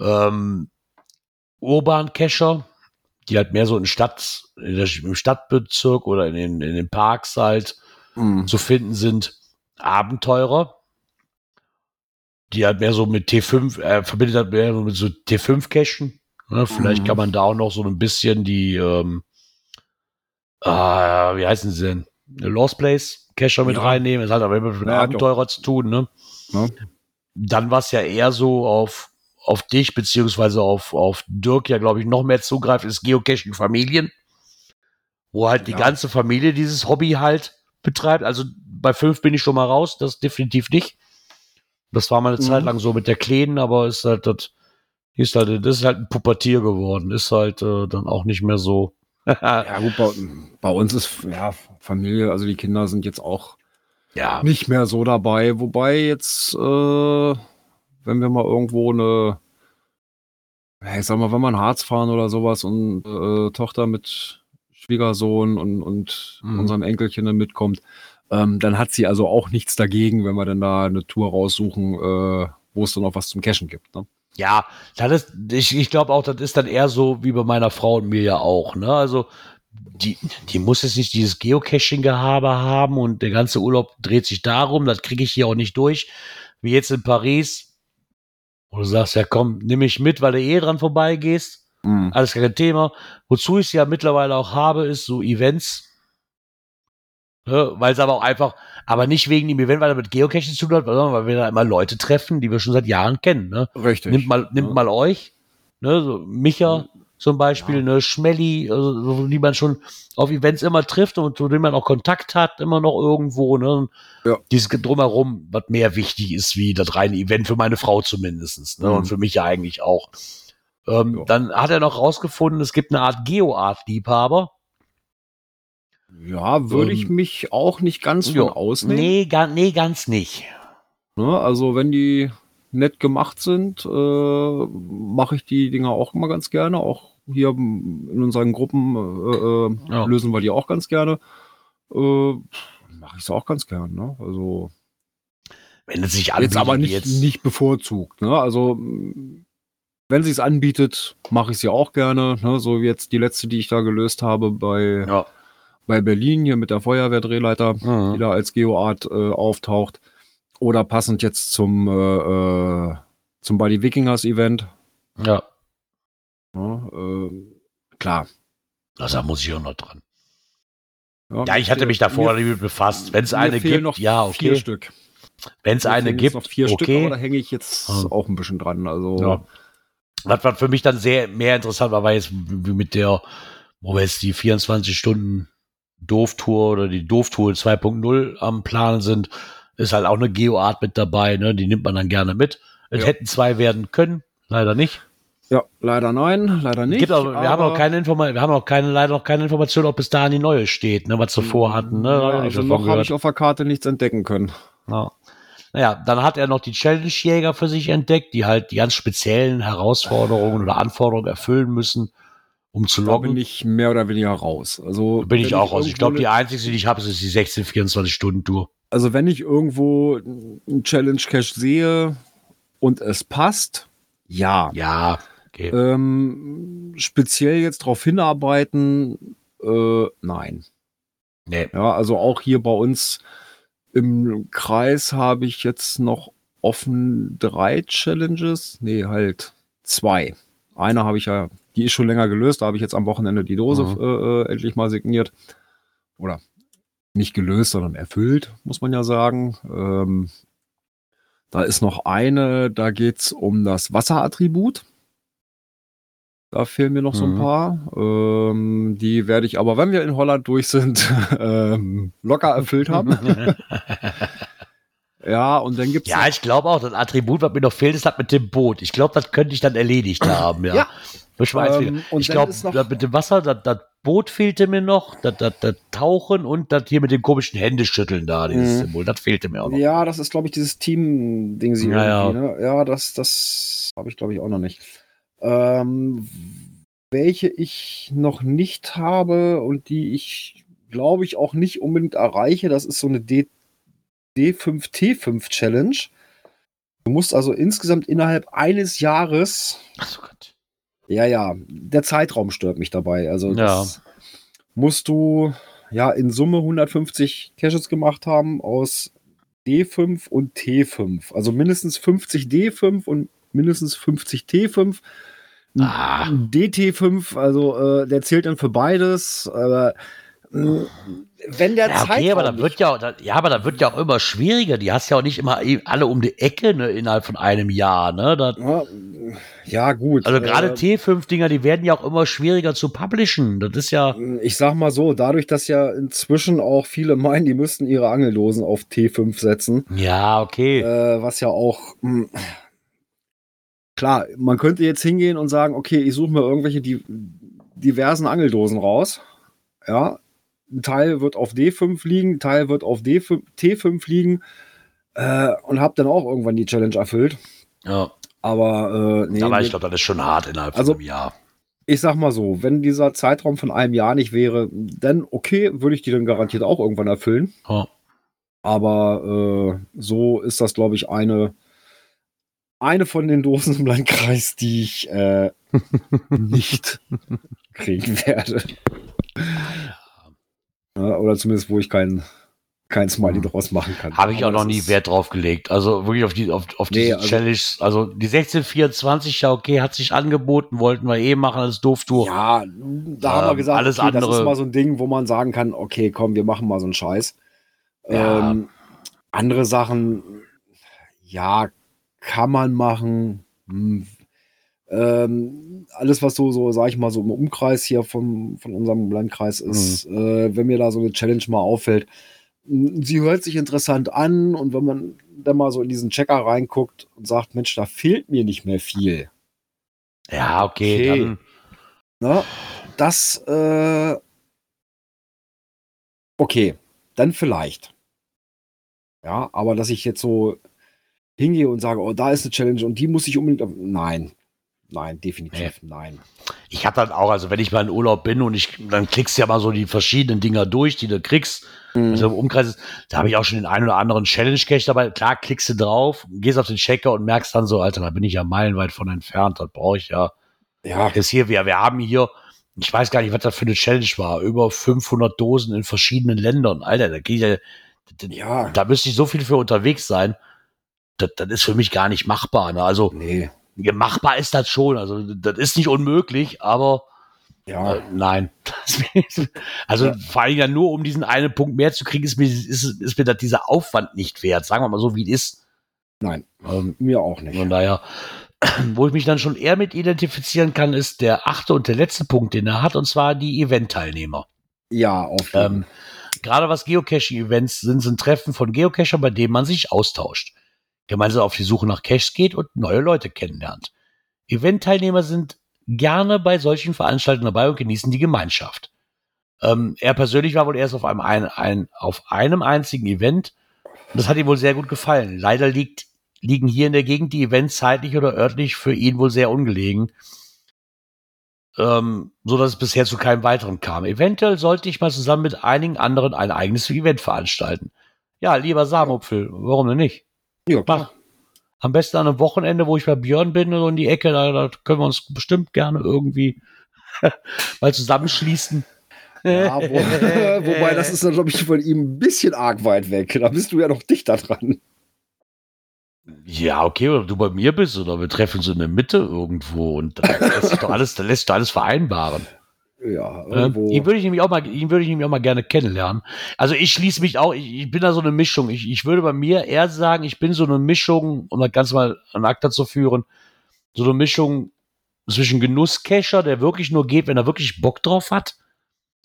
Speaker 3: Ähm, Urban Cacher, die halt mehr so in Stadt, in der, im Stadtbezirk oder in den, in den Parks halt
Speaker 1: Mhm.
Speaker 3: zu finden sind. Abenteurer, die halt mehr so mit T5, äh, verbindet halt mehr so mit so T5-Cachen. Ne? Vielleicht
Speaker 1: Mhm.
Speaker 3: kann man da auch noch so ein bisschen die, ähm, ah, wie heißen sie denn? Lost Place Cacher mit
Speaker 1: Ja.
Speaker 3: reinnehmen. Das hat aber immer mit
Speaker 1: Ja,
Speaker 3: Abenteurer zu tun, ne?
Speaker 1: Ja.
Speaker 3: Dann war es ja eher so auf, auf dich, beziehungsweise auf, auf Dirk ja, glaube ich, noch mehr zugreift, ist Geocaching Familien. Wo halt die
Speaker 1: Ja.
Speaker 3: ganze Familie dieses Hobby halt betreibt. Also bei fünf bin ich schon mal raus, das definitiv nicht. Das war mal eine
Speaker 1: Mhm.
Speaker 3: Zeit lang so mit der Kleinen, aber ist halt das ist halt, das ist halt ein Pubertier geworden, ist halt äh, dann auch nicht mehr so.
Speaker 1: Ja gut, bei, bei uns ist ja Familie, also die Kinder sind jetzt auch
Speaker 3: ja,
Speaker 1: nicht mehr so dabei. Wobei jetzt, äh, wenn wir mal irgendwo eine, ich sag mal, wenn wir ein Harz fahren oder sowas und äh, Tochter mit Schwiegersohn und, und
Speaker 3: Mhm.
Speaker 1: unserem Enkelchen dann mitkommt, ähm, dann hat sie also auch nichts dagegen, wenn wir dann da eine Tour raussuchen, äh, wo es dann auch was zum Cashen gibt. Ne?
Speaker 3: Ja, das ist, ich, ich glaube auch, das ist dann eher so wie bei meiner Frau und mir ja auch. Ne? Also die, die muss jetzt nicht dieses Geocaching-Gehabe haben und der ganze Urlaub dreht sich darum. Das kriege ich hier auch nicht durch. Wie jetzt in Paris, wo du sagst, ja komm, nimm mich mit, weil du eh dran vorbeigehst.
Speaker 1: Mhm.
Speaker 3: Alles kein Thema. Wozu ich es ja mittlerweile auch habe, ist so Events. Ne, weil es aber auch einfach, aber nicht wegen dem Event, weil er mit Geocaching zu tun hat, sondern weil wir da immer Leute treffen, die wir schon seit Jahren kennen. Ne?
Speaker 1: Richtig.
Speaker 3: Nimmt mal, nimmt
Speaker 1: Ja.
Speaker 3: mal euch, ne, so Micha zum Beispiel, ne, Schmelly, also, so, die man schon auf Events immer trifft und zu denen man auch Kontakt hat, immer noch irgendwo, ne.
Speaker 1: Ja.
Speaker 3: Dieses drumherum, was mehr wichtig ist wie das reine Event für meine Frau zumindestens, ne,
Speaker 1: Mhm.
Speaker 3: und für mich ja eigentlich auch. Ähm,
Speaker 1: Ja.
Speaker 3: Dann hat er noch rausgefunden, es gibt eine Art Geoart-Liebhaber.
Speaker 1: Ja, würde ich
Speaker 3: Ähm,
Speaker 1: mich auch nicht ganz von ausnehmen.
Speaker 3: Nee, ga, nee, ganz nicht.
Speaker 1: Ne? Also wenn die nett gemacht sind, äh, mache ich die Dinger auch immer ganz gerne. Auch hier in unseren Gruppen äh, äh,
Speaker 3: Ja.
Speaker 1: lösen wir die auch ganz gerne. Äh, mache ich es auch ganz gern. Ne? Also
Speaker 3: Wenn es sich
Speaker 1: jetzt
Speaker 3: anbietet,
Speaker 1: aber
Speaker 3: wie
Speaker 1: nicht,
Speaker 3: jetzt,
Speaker 1: nicht bevorzugt. Ne? Also wenn sie es anbietet, mache ich sie auch gerne. Ne? So wie jetzt die letzte, die ich da gelöst habe bei,
Speaker 3: Ja.
Speaker 1: bei Berlin hier mit der Feuerwehrdrehleiter die
Speaker 3: Mhm.
Speaker 1: da als Geoart äh, auftaucht. Oder passend jetzt zum, äh, äh, zum Buddy Wikingers Event.
Speaker 3: ja,
Speaker 1: Ja, äh, klar.
Speaker 3: also da muss ich auch noch dran.
Speaker 1: Ja,
Speaker 3: Ja, ich hatte mich davor
Speaker 1: mir-
Speaker 3: damit befasst. Wenn es eine gibt,
Speaker 1: noch
Speaker 3: ja,
Speaker 1: vier
Speaker 3: okay.
Speaker 1: Stück.
Speaker 3: Wenn es eine gibt,
Speaker 1: noch vier Stück,
Speaker 3: okay.
Speaker 1: aber da hänge ich jetzt
Speaker 3: Ja.
Speaker 1: auch ein bisschen dran. Also
Speaker 3: Ja. Was, was für mich dann sehr mehr interessant war, war jetzt wie mit der, wo wir jetzt die 24 Stunden Doof-Tour oder die Doof-Tour 2.0 am Plan sind, ist halt auch eine Geoart mit dabei, ne? Die nimmt man dann gerne mit. Es
Speaker 1: Ja.
Speaker 3: hätten zwei werden können, leider nicht.
Speaker 1: ja, leider nein, leider nicht.
Speaker 3: Aber, wir haben auch keine Informa wir haben auch keine, leider noch keine Information, ob bis dahin die neue steht, ne, was sie vorhatten, ne?
Speaker 1: Ja, also noch habe ich auf der Karte nichts entdecken können.
Speaker 3: Ja. Naja, dann hat er noch die Challenge-Jäger für sich entdeckt, die halt die ganz speziellen Herausforderungen oder Anforderungen erfüllen müssen, um zu
Speaker 1: Da bin
Speaker 3: loggen.
Speaker 1: ich mehr oder weniger raus. Also
Speaker 3: Bin ich auch raus. Ich glaube, die einzige, die ich habe, ist die 16, 24 Stunden Tour.
Speaker 1: Also wenn ich irgendwo einen Challenge Cache sehe und es passt, ja.
Speaker 3: Ja, okay.
Speaker 1: Ähm, speziell jetzt darauf hinarbeiten, äh, nein.
Speaker 3: nee.
Speaker 1: Ja, also auch hier bei uns im Kreis habe ich jetzt noch offen drei Challenges. Nee, halt zwei. Eine habe ich ja, die ist schon länger gelöst, da habe ich jetzt am Wochenende die Dose
Speaker 3: Mhm.
Speaker 1: äh, äh, endlich mal signiert. Oder nicht gelöst, sondern erfüllt, muss man ja sagen. Ähm, da ist noch eine, da geht's um das Wasserattribut. Da fehlen mir noch so ein
Speaker 3: Mhm.
Speaker 1: paar. Ähm, die werde ich aber, wenn wir in Holland durch sind, ähm, locker erfüllt haben. ja, und dann gibt's
Speaker 3: ja, ich glaube auch, das Attribut, was mir noch fehlt, ist das mit dem Boot. Ich glaube, das könnte ich dann erledigt haben, ja.
Speaker 1: Ja.
Speaker 3: Ich, weiß
Speaker 1: Ähm,
Speaker 3: wieder.
Speaker 1: und
Speaker 3: ich glaube, mit dem Wasser, das, das Boot fehlte mir noch, das, das, das Tauchen und das hier mit dem komischen Händeschütteln da, dieses
Speaker 1: Mhm.
Speaker 3: Symbol, das fehlte mir auch noch.
Speaker 1: Ja, das ist, glaube ich, dieses Team-Ding.
Speaker 3: Ja,
Speaker 1: irgendwie, Ne? ja das, das habe ich, glaube ich, auch noch nicht. Ähm, welche ich noch nicht habe und die ich, glaube ich, auch nicht unbedingt erreiche, das ist so eine D D5T5 Challenge. Du musst also insgesamt innerhalb eines Jahres,
Speaker 3: Ach so Gott.
Speaker 1: ja, ja, der Zeitraum stört mich dabei. Also
Speaker 3: Ja.
Speaker 1: musst du ja in Summe 150 Caches gemacht haben aus D5 und T5. Also mindestens 50 D5 und mindestens 50 T5. Ein
Speaker 3: Ah.
Speaker 1: DT5, also äh, der zählt dann für beides. Aber mh, wenn der
Speaker 3: Ja, okay, aber da
Speaker 1: nicht-
Speaker 3: wird ja, auch- da, ja, aber da wird ja auch immer schwieriger. Die hast ja auch nicht immer eh alle um die Ecke ne, innerhalb von einem Jahr. Ne? Da,
Speaker 1: ja, ja, gut.
Speaker 3: also gerade
Speaker 1: äh,
Speaker 3: T5-Dinger, die werden ja auch immer schwieriger zu publishen. Das ist ja,
Speaker 1: Ich sag mal so, dadurch, dass ja inzwischen auch viele meinen, die müssten ihre Angeldosen auf T5 setzen,
Speaker 3: ja, okay.
Speaker 1: äh, was ja auch mh, klar, man könnte jetzt hingehen und sagen, okay, ich suche mir irgendwelche die, diversen Angeldosen raus. Ja, ein Teil wird auf D5 liegen, ein Teil wird auf D5, T5 liegen äh, und habe dann auch irgendwann die Challenge erfüllt.
Speaker 3: ja.
Speaker 1: Aber äh, nee,
Speaker 3: aber ich glaube, das ist schon hart innerhalb
Speaker 1: Also-
Speaker 3: von einem Jahr.
Speaker 1: ich sag mal so, wenn dieser Zeitraum von einem Jahr nicht wäre, dann okay, würde ich die dann garantiert auch irgendwann erfüllen.
Speaker 3: Ja.
Speaker 1: Aber äh, so ist das, glaube ich, eine, eine von den Dosen im Landkreis, die ich äh, nicht kriegen werde. Ja, oder zumindest, wo ich kein, kein Smiley draus machen kann.
Speaker 3: Habe ich auch noch
Speaker 1: das
Speaker 3: nie Wert drauf gelegt. Also wirklich auf die, auf, auf
Speaker 1: Nee,
Speaker 3: diese
Speaker 1: also-
Speaker 3: Challenge. Also die 1624, ja, okay, hat sich angeboten, wollten wir eh machen als Dooftuch.
Speaker 1: Ja, da haben wir
Speaker 3: Ähm,
Speaker 1: gesagt,
Speaker 3: alles
Speaker 1: okay, das
Speaker 3: andere-
Speaker 1: ist mal so ein Ding, wo man sagen kann, okay, komm, wir machen mal so einen Scheiß.
Speaker 3: Ja.
Speaker 1: Ähm, andere Sachen, ja, kann man machen. Hm. Ähm, alles, was so, so, sag ich mal, so im Umkreis hier vom, von unserem Landkreis ist,
Speaker 3: Mhm.
Speaker 1: äh, wenn mir da so eine Challenge mal auffällt, sie hört sich interessant an und wenn man dann mal so in diesen Checker reinguckt und sagt, Mensch, da fehlt mir nicht mehr viel.
Speaker 3: Ja, okay,
Speaker 1: Okay.
Speaker 3: dann.
Speaker 1: Ne? Das, äh, okay, dann vielleicht. Ja, aber dass ich jetzt so hingehe und sage, oh, da ist eine Challenge und die muss ich unbedingt. Nein, nein, definitiv nein.
Speaker 3: Ich habe dann auch, also wenn ich mal in Urlaub bin und ich, dann klickst du ja mal so die verschiedenen Dinger durch, die du kriegst. Also im Umkreis, ist, da habe ich auch schon den einen oder anderen Challenge-Cache dabei. Klar, klickst du drauf, gehst auf den Checker und merkst dann so, Alter, da bin ich ja meilenweit von entfernt, das brauche ich ja.
Speaker 1: Ja,
Speaker 3: Jetzt hier, wir, wir haben hier, ich weiß gar nicht, was das für eine Challenge war, über 500 Dosen in verschiedenen Ländern. Alter, da geht ja, da,
Speaker 1: ja,
Speaker 3: da müsste ich so viel für unterwegs sein. Das, das ist für mich gar nicht machbar. Ne? Also
Speaker 1: nee,
Speaker 3: machbar ist das schon. Also das ist nicht unmöglich, aber
Speaker 1: ja,
Speaker 3: äh, nein. Also
Speaker 1: Ja.
Speaker 3: vor allem ja nur, um diesen einen Punkt mehr zu kriegen, ist mir, ist, ist mir das dieser Aufwand nicht wert. Sagen wir mal so, wie es ist.
Speaker 1: nein,
Speaker 3: Ähm,
Speaker 1: mir auch nicht.
Speaker 3: von daher, wo ich mich dann schon eher mit identifizieren kann, ist der achte und der letzte Punkt, den er hat, und zwar die Event-Teilnehmer.
Speaker 1: Ja, auf jeden
Speaker 3: Ähm, gerade was Geocaching-Events sind, sind Treffen von Geocachern, bei denen man sich austauscht, gemeinsam auf die Suche nach Caches geht und neue Leute kennenlernt. Event-Teilnehmer sind gerne bei solchen Veranstaltungen dabei und genießen die Gemeinschaft. Ähm, er persönlich war wohl erst auf einem, ein, ein, auf einem einzigen Event. Das hat ihm wohl sehr gut gefallen. Leider liegt, liegen hier in der Gegend die Events zeitlich oder örtlich für ihn wohl sehr ungelegen. Ähm, so dass es bisher zu keinem weiteren kam. Eventuell sollte ich mal zusammen mit einigen anderen ein eigenes Event veranstalten. Ja, lieber Samupfel, warum denn nicht?
Speaker 1: Ja, klar.
Speaker 3: Am besten an einem Wochenende, wo ich bei Björn bin und in die Ecke, da, da können wir uns bestimmt gerne irgendwie mal zusammenschließen.
Speaker 1: Ja, wo, wobei, das ist dann, glaube ich, von ihm ein bisschen arg weit weg. Da bist du ja noch dichter dran.
Speaker 3: Ja, okay, oder du bei mir bist oder wir treffen uns in der Mitte irgendwo und dann lässt sich doch alles, dann lässt sich alles vereinbaren.
Speaker 1: Ja,
Speaker 3: Ähm,
Speaker 1: irgendwo.
Speaker 3: ihn würde ich nämlich auch mal, ihn würde ich nämlich auch mal gerne kennenlernen. Also ich schließe mich auch, ich, ich bin da so eine Mischung. Ich, ich würde bei mir eher sagen, ich bin so eine Mischung, um das Ganze mal an Akta zu führen, so eine Mischung zwischen Genusscacher, der wirklich nur geht, wenn er wirklich Bock drauf hat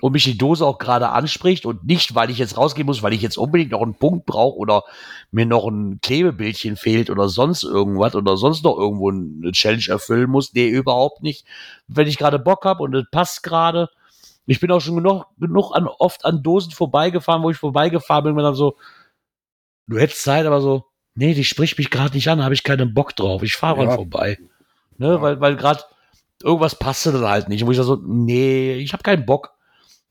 Speaker 3: und mich die Dose auch gerade anspricht und nicht, weil ich jetzt rausgehen muss, weil ich jetzt unbedingt noch einen Punkt brauche oder mir noch ein Klebebildchen fehlt oder sonst irgendwas oder sonst noch irgendwo eine Challenge erfüllen muss. Nee, überhaupt nicht. Wenn ich gerade Bock habe und es passt gerade. Ich bin auch schon genug, genug an, oft an Dosen vorbeigefahren, wo ich vorbeigefahren bin, wenn dann so, du hättest Zeit, aber so, nee, die spricht mich gerade nicht an, habe ich keinen Bock drauf. Ich fahre mal
Speaker 1: Ja.
Speaker 3: vorbei. Ne,
Speaker 1: Ja.
Speaker 3: weil, weil gerade irgendwas passte dann halt nicht. Und ich so, nee, ich habe keinen Bock.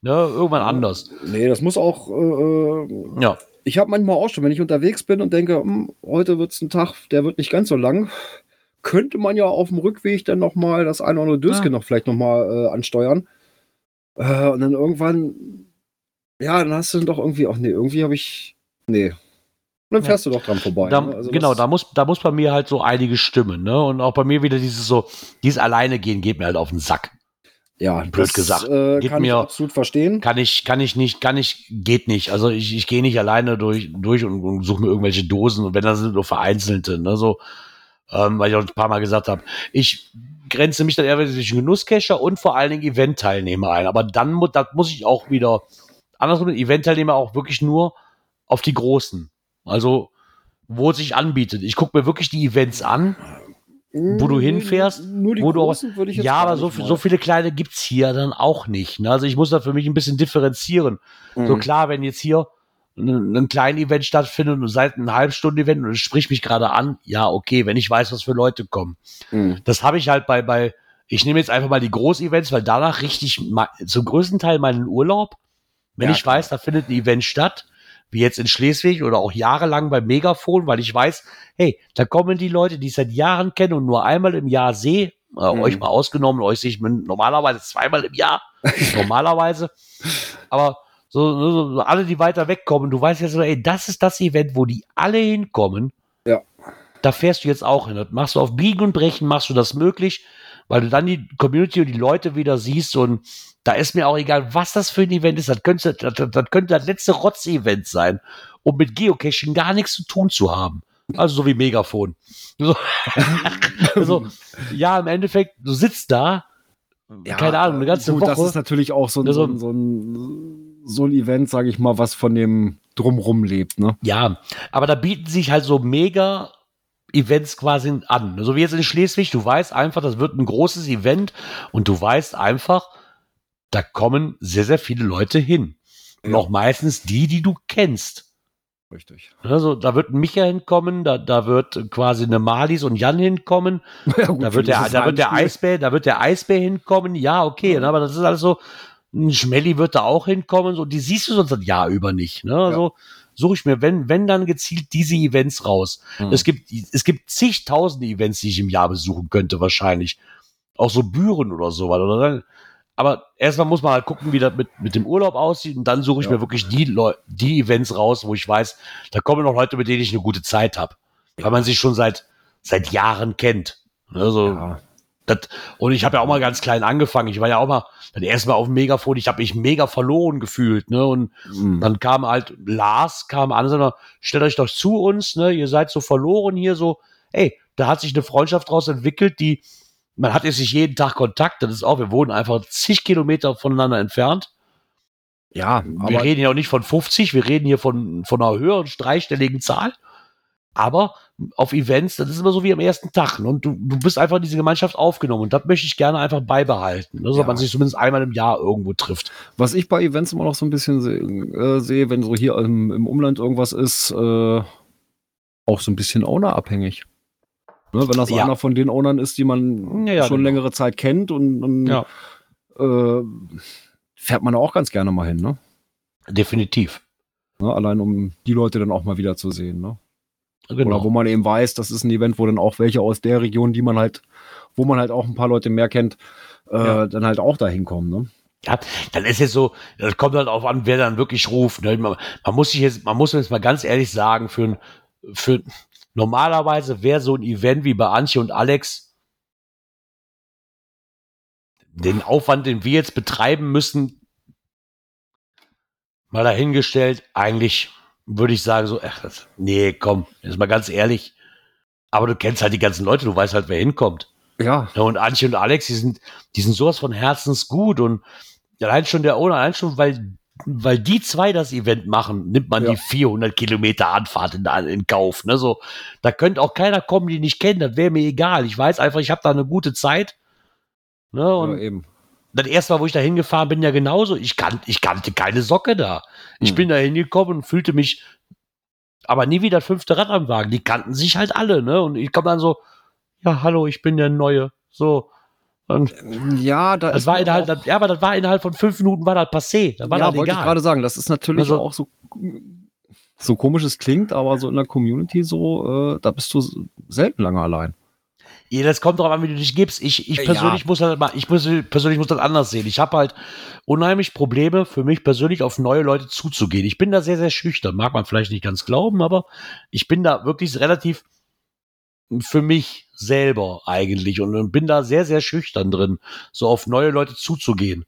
Speaker 3: Ne, irgendwann anders.
Speaker 1: Nee, das muss auch. Äh, äh,
Speaker 3: Ja.
Speaker 1: ich habe manchmal auch schon, wenn ich unterwegs bin und denke, hm, heute wird es ein Tag, der wird nicht ganz so lang, könnte man ja auf dem Rückweg dann noch mal das eine oder andere Döschen
Speaker 3: Ja.
Speaker 1: noch vielleicht noch mal äh, ansteuern. Äh, und dann irgendwann, ja, dann hast du dann doch irgendwie, ach nee, irgendwie habe ich, nee. Und dann
Speaker 3: Ja.
Speaker 1: fährst du doch dran vorbei.
Speaker 3: Da,
Speaker 1: ne? Also
Speaker 3: genau, da muss, da muss bei mir halt so einige stimmen, ne? Und auch bei mir wieder dieses so, dieses alleine gehen geht mir halt auf den Sack.
Speaker 1: Ja,
Speaker 3: blöd
Speaker 1: das,
Speaker 3: gesagt.
Speaker 1: Äh,
Speaker 3: Geht
Speaker 1: kann ich
Speaker 3: mir-
Speaker 1: absolut verstehen.
Speaker 3: Kann ich, kann ich nicht, kann ich, geht nicht. Also ich, ich gehe nicht alleine durch, durch und, und suche mir irgendwelche Dosen und wenn das sind nur vereinzelte, ne? So, ähm, weil ich auch ein paar Mal gesagt habe, ich grenze mich dann eher zwischen Genusscacher und vor allen Dingen Event-Teilnehmer ein. Aber dann mu das muss ich auch wieder andersrum Event-Teilnehmer auch wirklich nur auf die großen. Also, wo es sich anbietet. Ich gucke mir wirklich die Events an. Wo du hinfährst,
Speaker 1: Nur die
Speaker 3: wo du auch-
Speaker 1: großen ich jetzt
Speaker 3: Ja, aber so, so viele kleine gibt's hier dann auch nicht. Ne? Also ich muss da für mich ein bisschen differenzieren. So
Speaker 1: Mhm.
Speaker 3: klar, wenn jetzt hier ein, ein kleines Event stattfindet und seit einem Halbstunden-Event und es spricht mich gerade an, ja, okay, wenn ich weiß, was für Leute kommen.
Speaker 1: Mhm.
Speaker 3: Das habe ich halt bei, bei, ich nehme jetzt einfach mal die Groß-Events, weil danach richte ich ma- zum größten Teil meinen Urlaub. Wenn
Speaker 1: Ja,
Speaker 3: ich
Speaker 1: klar.
Speaker 3: weiß, da findet ein Event statt, wie jetzt in Schleswig oder auch jahrelang bei Megafon, weil ich weiß, hey, da kommen die Leute, die ich seit Jahren kenne und nur einmal im Jahr sehe, äh,
Speaker 1: Mhm.
Speaker 3: euch mal ausgenommen, euch sehe ich normalerweise zweimal im Jahr, normalerweise, aber so, so, so alle, die weiter wegkommen, du weißt ja so, ey, das ist das Event, wo die alle hinkommen.
Speaker 1: Ja.
Speaker 3: Da fährst du jetzt auch hin. Das machst du auf Biegen und Brechen, machst du das möglich, weil du dann die Community und die Leute wieder siehst und da ist mir auch egal, was das für ein Event ist. Das könnte das, das, könnte das letzte Rotz-Event sein, um mit Geocaching gar nichts zu tun zu haben. Also so wie Megafon. So, also, ja, im Endeffekt, du sitzt da, keine Ahnung, eine ganze
Speaker 1: gut,
Speaker 3: Woche.
Speaker 1: Das ist natürlich auch so ein, so
Speaker 3: Also-
Speaker 1: ein, so ein, so ein Event, sage ich mal, was von dem Drumrum lebt. Ne?
Speaker 3: Ja, aber da bieten sich halt so mega Events quasi an. So wie jetzt in Schleswig, du weißt einfach, das wird ein großes Event und du weißt einfach, da kommen sehr, sehr viele Leute hin. Und
Speaker 1: Ja.
Speaker 3: auch meistens die, die du kennst.
Speaker 1: Richtig.
Speaker 3: Also, da wird ein Micha hinkommen, da, da wird quasi eine Malis und Jan hinkommen,
Speaker 1: Ja, gut,
Speaker 3: da wird der, da wird der Eisbär, da wird der Eisbär hinkommen, ja, okay, ne, aber das ist alles so, ein Schmelly wird da auch hinkommen, so, die siehst du sonst das Jahr über nicht, ne, also, suche ich mir, wenn, wenn dann gezielt diese Events raus.
Speaker 1: Mhm.
Speaker 3: Es gibt, es gibt zigtausende Events, die ich im Jahr besuchen könnte, wahrscheinlich. Auch so Büren oder sowas, oder dann, aber erstmal muss man halt gucken, wie das mit, mit dem Urlaub aussieht und dann suche ich
Speaker 1: Ja.
Speaker 3: mir wirklich die, Leu die Events raus, wo ich weiß, da kommen noch Leute, mit denen ich eine gute Zeit habe. Weil man sich schon seit, seit Jahren kennt. Also,
Speaker 1: Ja.
Speaker 3: Das, und ich habe ja auch mal ganz klein angefangen. Ich war ja auch mal das erste Mal auf dem Megafon. Ich habe mich mega verloren gefühlt. Ne? Und
Speaker 1: Mhm.
Speaker 3: dann kam halt Lars, kam an, und sagte, stellt euch doch zu uns. Ne? Ihr seid so verloren hier so. Ey, da hat sich eine Freundschaft draus entwickelt, die man hat jetzt nicht jeden Tag Kontakt. Das ist auch, wir wohnen einfach zig Kilometer voneinander entfernt.
Speaker 1: ja,
Speaker 3: wir reden hier auch nicht von 50, wir reden hier von, von einer höheren dreistelligen Zahl. Aber auf Events, das ist immer so wie am ersten Tag. Ne? Und du, du bist einfach in diese Gemeinschaft aufgenommen. Und das möchte ich gerne einfach beibehalten. Ne? So,
Speaker 1: Ja.
Speaker 3: dass man sich zumindest einmal im Jahr irgendwo trifft.
Speaker 1: was ich bei Events immer noch so ein bisschen se äh, sehe, wenn so hier im, im Umland irgendwas ist, äh, auch so ein bisschen ownerabhängig. Ne, wenn das
Speaker 3: Ja.
Speaker 1: einer von den Ownern ist, die man
Speaker 3: Ja,
Speaker 1: schon
Speaker 3: genau.
Speaker 1: längere Zeit kennt und, und äh, fährt man auch ganz gerne mal hin, ne?
Speaker 3: Definitiv.
Speaker 1: ne? Allein um die Leute dann auch mal wieder zu sehen, ne? Oder wo
Speaker 3: Genau.
Speaker 1: man eben weiß, das ist ein Event, wo dann auch welche aus der Region, die man halt, wo man halt auch ein paar Leute mehr kennt, äh,
Speaker 3: Ja.
Speaker 1: dann halt auch dahin kommen, ne?
Speaker 3: Ja, dann ist jetzt so, das kommt halt auch an, wer dann wirklich ruft. Ne? Man, man muss sich jetzt, man muss jetzt mal ganz ehrlich sagen, für ein, für, normalerweise wäre so ein Event wie bei Antje und Alex den Aufwand, den wir jetzt betreiben müssen, mal dahingestellt, eigentlich würde ich sagen so, ach, das, nee, komm, jetzt mal ganz ehrlich. Aber du kennst halt die ganzen Leute, du weißt halt, wer hinkommt.
Speaker 1: Ja.
Speaker 3: Ja, und Antje und Alex, die sind, die sind sowas von herzensgut und allein schon der Owner, allein schon, weil, weil die zwei das Event machen, nimmt man
Speaker 1: Ja.
Speaker 3: die 400 Kilometer Anfahrt in, in Kauf. Ne? So, da könnte auch keiner kommen, die nicht kennen, das wäre mir egal. Ich weiß einfach, ich habe da eine gute Zeit. Ne? Und
Speaker 1: ja, eben.
Speaker 3: das erste Mal, wo ich da hingefahren bin, ja genauso. Ich, kan ich kannte keine Socke da. Ich
Speaker 1: Hm.
Speaker 3: bin da hingekommen und fühlte mich aber nie wieder das fünfte Rad am Wagen. Die kannten sich halt alle, ne? Und ich komme dann so, ja, hallo, ich bin der Neue. So. Und
Speaker 1: Ja, da
Speaker 3: das war innerhalb,
Speaker 1: auch-
Speaker 3: ja, aber das war innerhalb von fünf Minuten war das passé. Das war
Speaker 1: ja,
Speaker 3: dann
Speaker 1: wollte ich
Speaker 3: egal.
Speaker 1: gerade sagen, das ist natürlich
Speaker 3: Also-
Speaker 1: auch so, so komisch es klingt, aber so in der Community so, äh, da bist du selten lange allein.
Speaker 3: Ja, das kommt darauf an, wie du dich gibst. Ich, ich
Speaker 1: Ja.
Speaker 3: persönlich muss halt mal, ich muss, persönlich muss das anders sehen. Ich habe halt unheimlich Probleme für mich persönlich auf neue Leute zuzugehen. Ich bin da sehr, sehr schüchtern. Mag man vielleicht nicht ganz glauben, aber ich bin da wirklich relativ für mich selber eigentlich und bin da sehr, sehr schüchtern drin, so auf neue Leute zuzugehen.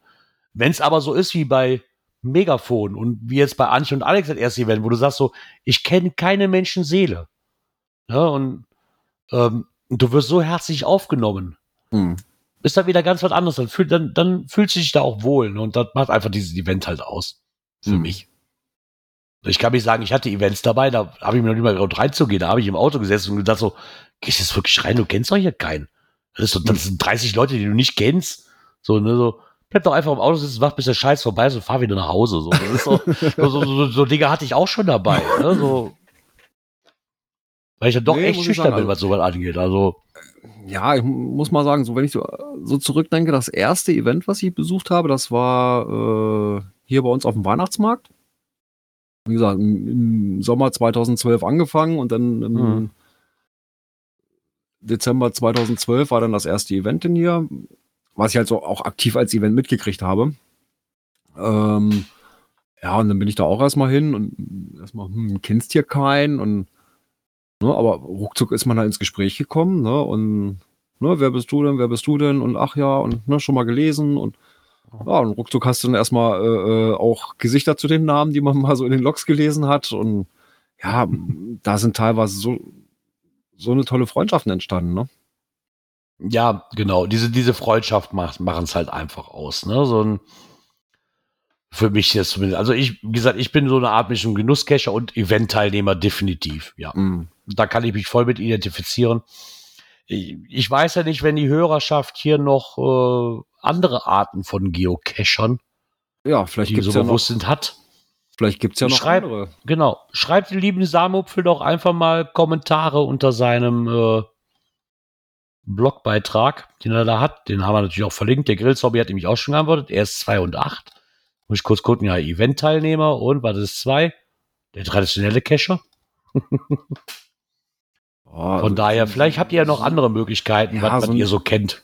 Speaker 3: Wenn es aber so ist wie bei Megafon und wie jetzt bei Antje und Alex das erste Event, wo du sagst so, ich kenne keine Menschenseele. Ja, und ähm, und du wirst so herzlich aufgenommen.
Speaker 1: Hm.
Speaker 3: Ist da wieder ganz was anderes. Dann, fühl, dann, dann fühlst du dich da auch wohl. Ne? Und das macht einfach dieses Event halt aus. Für
Speaker 1: Hm.
Speaker 3: mich. Ich kann nicht sagen, ich hatte Events dabei, da habe ich mir noch nicht mal getraut reinzugehen. Da habe ich im Auto gesessen und gedacht so, gehst du jetzt wirklich rein, du kennst doch hier keinen. Das, ist so, das sind 30 Leute, die du nicht kennst. So, ne, so, bleib doch einfach im Auto sitzen, wach bis der Scheiß vorbei ist und fahr wieder nach Hause. So, so, so, so, so Dinge hatte ich auch schon dabei. Ne? So, weil ich ja doch
Speaker 1: Nee,
Speaker 3: echt schüchtern
Speaker 1: sagen,
Speaker 3: bin, was sowas angeht. Also,
Speaker 1: Ja, ich muss mal sagen, so wenn ich so, so zurückdenke, das erste Event, was ich besucht habe, das war äh, hier bei uns auf dem Weihnachtsmarkt. Wie gesagt, im, im Sommer 2012 angefangen und dann im
Speaker 3: Mhm.
Speaker 1: Dezember 2012 war dann das erste Event in hier, was ich halt so auch aktiv als Event mitgekriegt habe. Ähm, ja, und dann bin ich da auch erstmal hin und erstmal, hm, kennst hier keinen und Ne, aber ruckzuck ist man da ins Gespräch gekommen, ne? Und ne, wer bist du denn, wer bist du denn? Und ach ja, und ne, schon mal gelesen und ja, und ruckzuck hast du dann erstmal äh, äh, auch Gesichter zu den Namen, die man mal so in den Logs gelesen hat. Und ja, da sind teilweise so, so eine tolle Freundschaften entstanden, ne?
Speaker 3: Ja, genau. Diese, diese Freundschaft macht, machen es halt einfach aus. Ne? So ein, für mich jetzt zumindest. Also ich, wie gesagt, ich bin so eine Art Mischung Genusscacher und Event-Teilnehmer definitiv. Ja,
Speaker 1: Mm.
Speaker 3: Da kann ich mich voll mit identifizieren. Ich, ich weiß ja nicht, wenn die Hörerschaft hier noch äh, andere Arten von Geocachern,
Speaker 1: Ja, vielleicht
Speaker 3: die
Speaker 1: gibt's
Speaker 3: so
Speaker 1: ja noch,
Speaker 3: bewusst sind, hat.
Speaker 1: vielleicht gibt's ja noch
Speaker 3: Schreib-
Speaker 1: andere.
Speaker 3: Genau. Schreibt den lieben Samupfel doch einfach mal Kommentare unter seinem äh, Blogbeitrag, den er da hat. Den haben wir natürlich auch verlinkt. Der Grillzobby hat nämlich auch schon geantwortet. Er ist 2 und 8. Muss ich kurz gucken. Ja, Event-Teilnehmer und was ist 2? Der traditionelle Cacher.
Speaker 1: Ja,
Speaker 3: Von daher, vielleicht habt ihr ja noch andere Möglichkeiten,
Speaker 1: Ja,
Speaker 3: was,
Speaker 1: so
Speaker 3: ihr so kennt.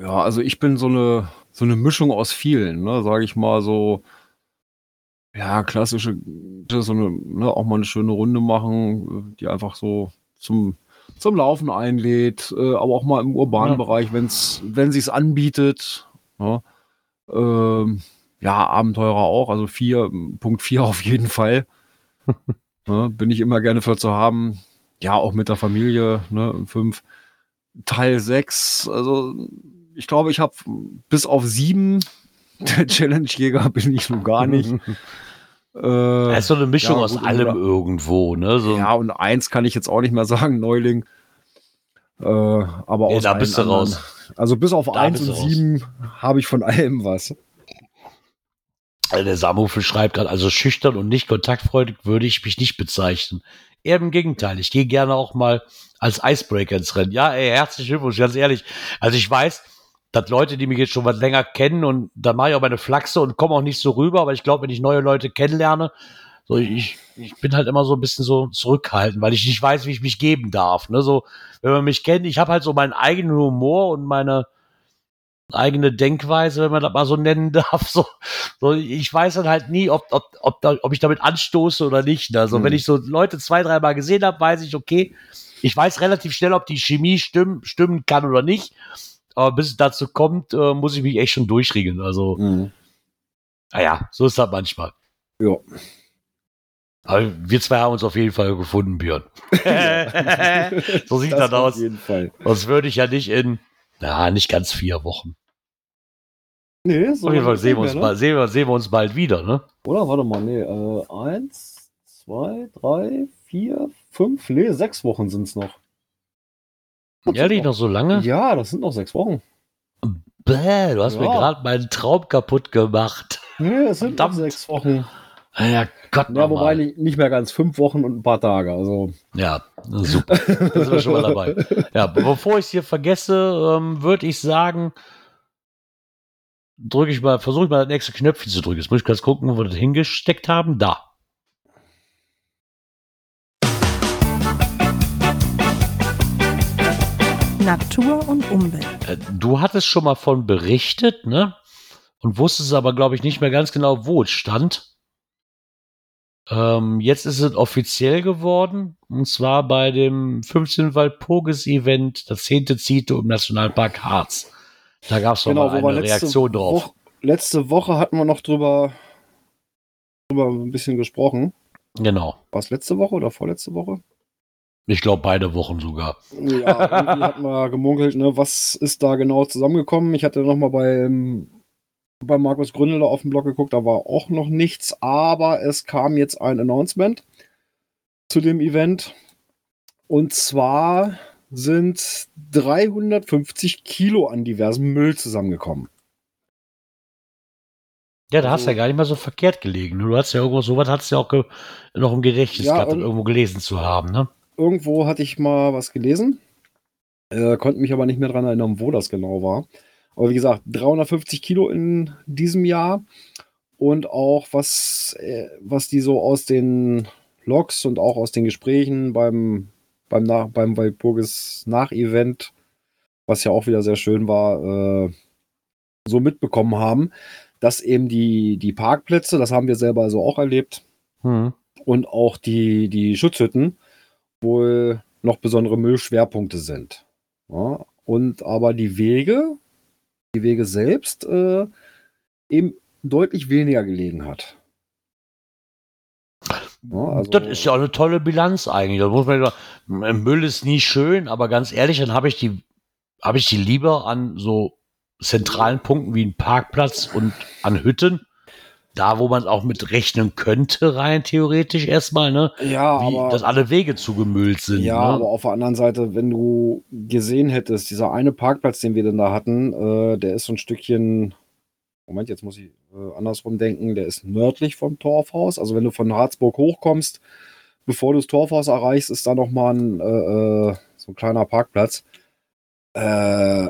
Speaker 1: Ja, also ich bin so eine, so eine Mischung aus vielen, ne, sage ich mal so. Ja, klassische, so eine, ne, auch mal eine schöne Runde machen, die einfach so zum, zum Laufen einlädt, äh, aber auch mal im urbanen
Speaker 3: Ja.
Speaker 1: Bereich, wenn's, wenn sich's anbietet. Ne, ähm, ja, Abenteurer auch, also vier, Punkt vier auf jeden Fall. Ne, bin ich immer gerne für zu haben. Ja, auch mit der Familie, ne, fünf. Teil 6, also ich glaube, ich habe bis auf sieben der Challenge-Jäger bin ich noch gar nicht. äh,
Speaker 3: Das ist so eine Mischung
Speaker 1: ja,
Speaker 3: aus
Speaker 1: gut,
Speaker 3: allem
Speaker 1: oder-
Speaker 3: irgendwo, ne? So,
Speaker 1: ja, und eins kann ich jetzt auch nicht mehr sagen, Neuling. Äh, aber
Speaker 3: Nee,
Speaker 1: aus
Speaker 3: da bist du
Speaker 1: anderen-
Speaker 3: raus.
Speaker 1: Also bis auf
Speaker 3: Da
Speaker 1: eins und
Speaker 3: raus.
Speaker 1: sieben habe ich von allem was.
Speaker 3: Der Samufel schreibt gerade, also schüchtern und nicht kontaktfreudig würde ich mich nicht bezeichnen. Eher im Gegenteil, ich gehe gerne auch mal als Icebreaker ins Rennen. Ja, ey, herzlichen Glückwunsch, ganz ehrlich. Also ich weiß, dass Leute, die mich jetzt schon was länger kennen und dann mache ich auch meine Flachse und komme auch nicht so rüber, aber ich glaube, wenn ich neue Leute kennenlerne, so ich, ich bin halt immer so ein bisschen so zurückhaltend, weil ich nicht weiß, wie ich mich geben darf. Ne? So, wenn man mich kennt, ich habe halt so meinen eigenen Humor und meine, eigene Denkweise, wenn man das mal so nennen darf. So, so ich weiß dann halt nie, ob, ob, ob, da, ob ich damit anstoße oder nicht. Also
Speaker 1: Mhm.
Speaker 3: wenn ich so Leute zwei, dreimal gesehen habe, weiß ich, okay, ich weiß relativ schnell, ob die Chemie stimmen, stimmen kann oder nicht. Aber bis es dazu kommt, äh, muss ich mich echt schon durchriegeln. Also,
Speaker 1: Mhm.
Speaker 3: naja, so ist das manchmal.
Speaker 1: Ja.
Speaker 3: Aber wir zwei haben uns auf jeden Fall gefunden, Björn. so sieht das,
Speaker 1: auf
Speaker 3: aus.
Speaker 1: jeden Fall.
Speaker 3: Sonst würde ich ja nicht in, na, nicht ganz vier Wochen.
Speaker 1: Nee, so
Speaker 3: Auf jeden Fall sehen wir, uns
Speaker 1: mehr,
Speaker 3: bald, sehen, wir, sehen wir uns bald wieder, ne?
Speaker 1: Oder? Warte mal, nee. Äh, eins, zwei, drei, vier, fünf, nee, sechs Wochen sind es noch.
Speaker 3: Ehrlich, noch so lange?
Speaker 1: Ja, das sind noch sechs Wochen.
Speaker 3: Bäh, du hast mir
Speaker 1: Ja.
Speaker 3: gerade meinen Traum kaputt gemacht.
Speaker 1: Nee, es sind noch sechs Wochen.
Speaker 3: Ja, Gott,
Speaker 1: Ja, wobei nicht, nicht mehr ganz fünf Wochen und ein paar Tage. Also,
Speaker 3: Ja, super. Da sind wir schon mal dabei. Ja, bevor ich es hier vergesse, ähm, würde ich sagen, drücke ich mal, versuche ich mal das nächste Knöpfchen zu drücken. Jetzt muss ich kurz gucken, wo wir das hingesteckt haben. Da.
Speaker 2: Natur und Umwelt.
Speaker 3: Äh, Du hattest schon mal von berichtet, ne? Und wusstest aber, glaube ich, nicht mehr ganz genau, wo es stand. Ähm, jetzt ist es offiziell geworden. Und zwar bei dem 15 Walpurgis-Event, das 10. Zito im Nationalpark Harz. Da gab es noch
Speaker 1: genau, wir
Speaker 3: eine Reaktion drauf.
Speaker 1: Woche, letzte Woche hatten wir noch drüber, drüber ein bisschen gesprochen.
Speaker 3: Genau.
Speaker 1: War es letzte Woche oder vorletzte Woche?
Speaker 3: Ich glaube, beide Wochen sogar.
Speaker 1: Ja, irgendwie hatten wir gemunkelt, ne, was ist da genau zusammengekommen. Ich hatte nochmal beim, bei Markus Gründel auf dem Blog geguckt, da war auch noch nichts, aber es kam jetzt ein Announcement zu dem Event. Und zwar sind 350 Kilo an diversem Müll zusammengekommen.
Speaker 3: Ja, da hast du
Speaker 1: Also-
Speaker 3: ja gar nicht mal so verkehrt gelegen. Du hast ja irgendwo, sowas hast du ja auch noch im Gedächtnis
Speaker 1: Ja,
Speaker 3: gehabt, irgendwo gelesen zu haben, ne?
Speaker 1: Irgendwo hatte ich mal was gelesen, äh, konnte mich aber nicht mehr dran erinnern, wo das genau war. Aber wie gesagt, 350 Kilo in diesem Jahr und auch was, äh, was die so aus den Logs und auch aus den Gesprächen beim, beim, Nach beim Walpurgis Nach-Event, was ja auch wieder sehr schön war, äh, so mitbekommen haben, dass eben die, die Parkplätze, das haben wir selber also auch erlebt,
Speaker 3: Hm.
Speaker 1: und auch die, die Schutzhütten wohl noch besondere Müllschwerpunkte sind. Ja, und aber die Wege, die Wege selbst äh, eben deutlich weniger gelegen hat. Ja, also-
Speaker 3: das ist ja auch eine tolle Bilanz eigentlich. Muss man sagen, Müll ist nie schön, aber ganz ehrlich, dann habe ich die, habe ich die lieber an so zentralen Punkten wie ein Parkplatz und an Hütten. Da, wo man auch mit rechnen könnte, rein theoretisch erstmal, ne?
Speaker 1: Ja,
Speaker 3: Wie,
Speaker 1: aber,
Speaker 3: dass alle Wege zugemüllt sind.
Speaker 1: ja,
Speaker 3: ne?
Speaker 1: aber auf der anderen Seite, wenn du gesehen hättest, dieser eine Parkplatz, den wir denn da hatten, äh, der ist so ein Stückchen, Moment, jetzt muss ich äh, andersrum denken, der ist nördlich vom Torfhaus. Also wenn du von Harzburg hochkommst, bevor du das Torfhaus erreichst, ist da nochmal ein, äh, äh, so ein kleiner Parkplatz. Äh,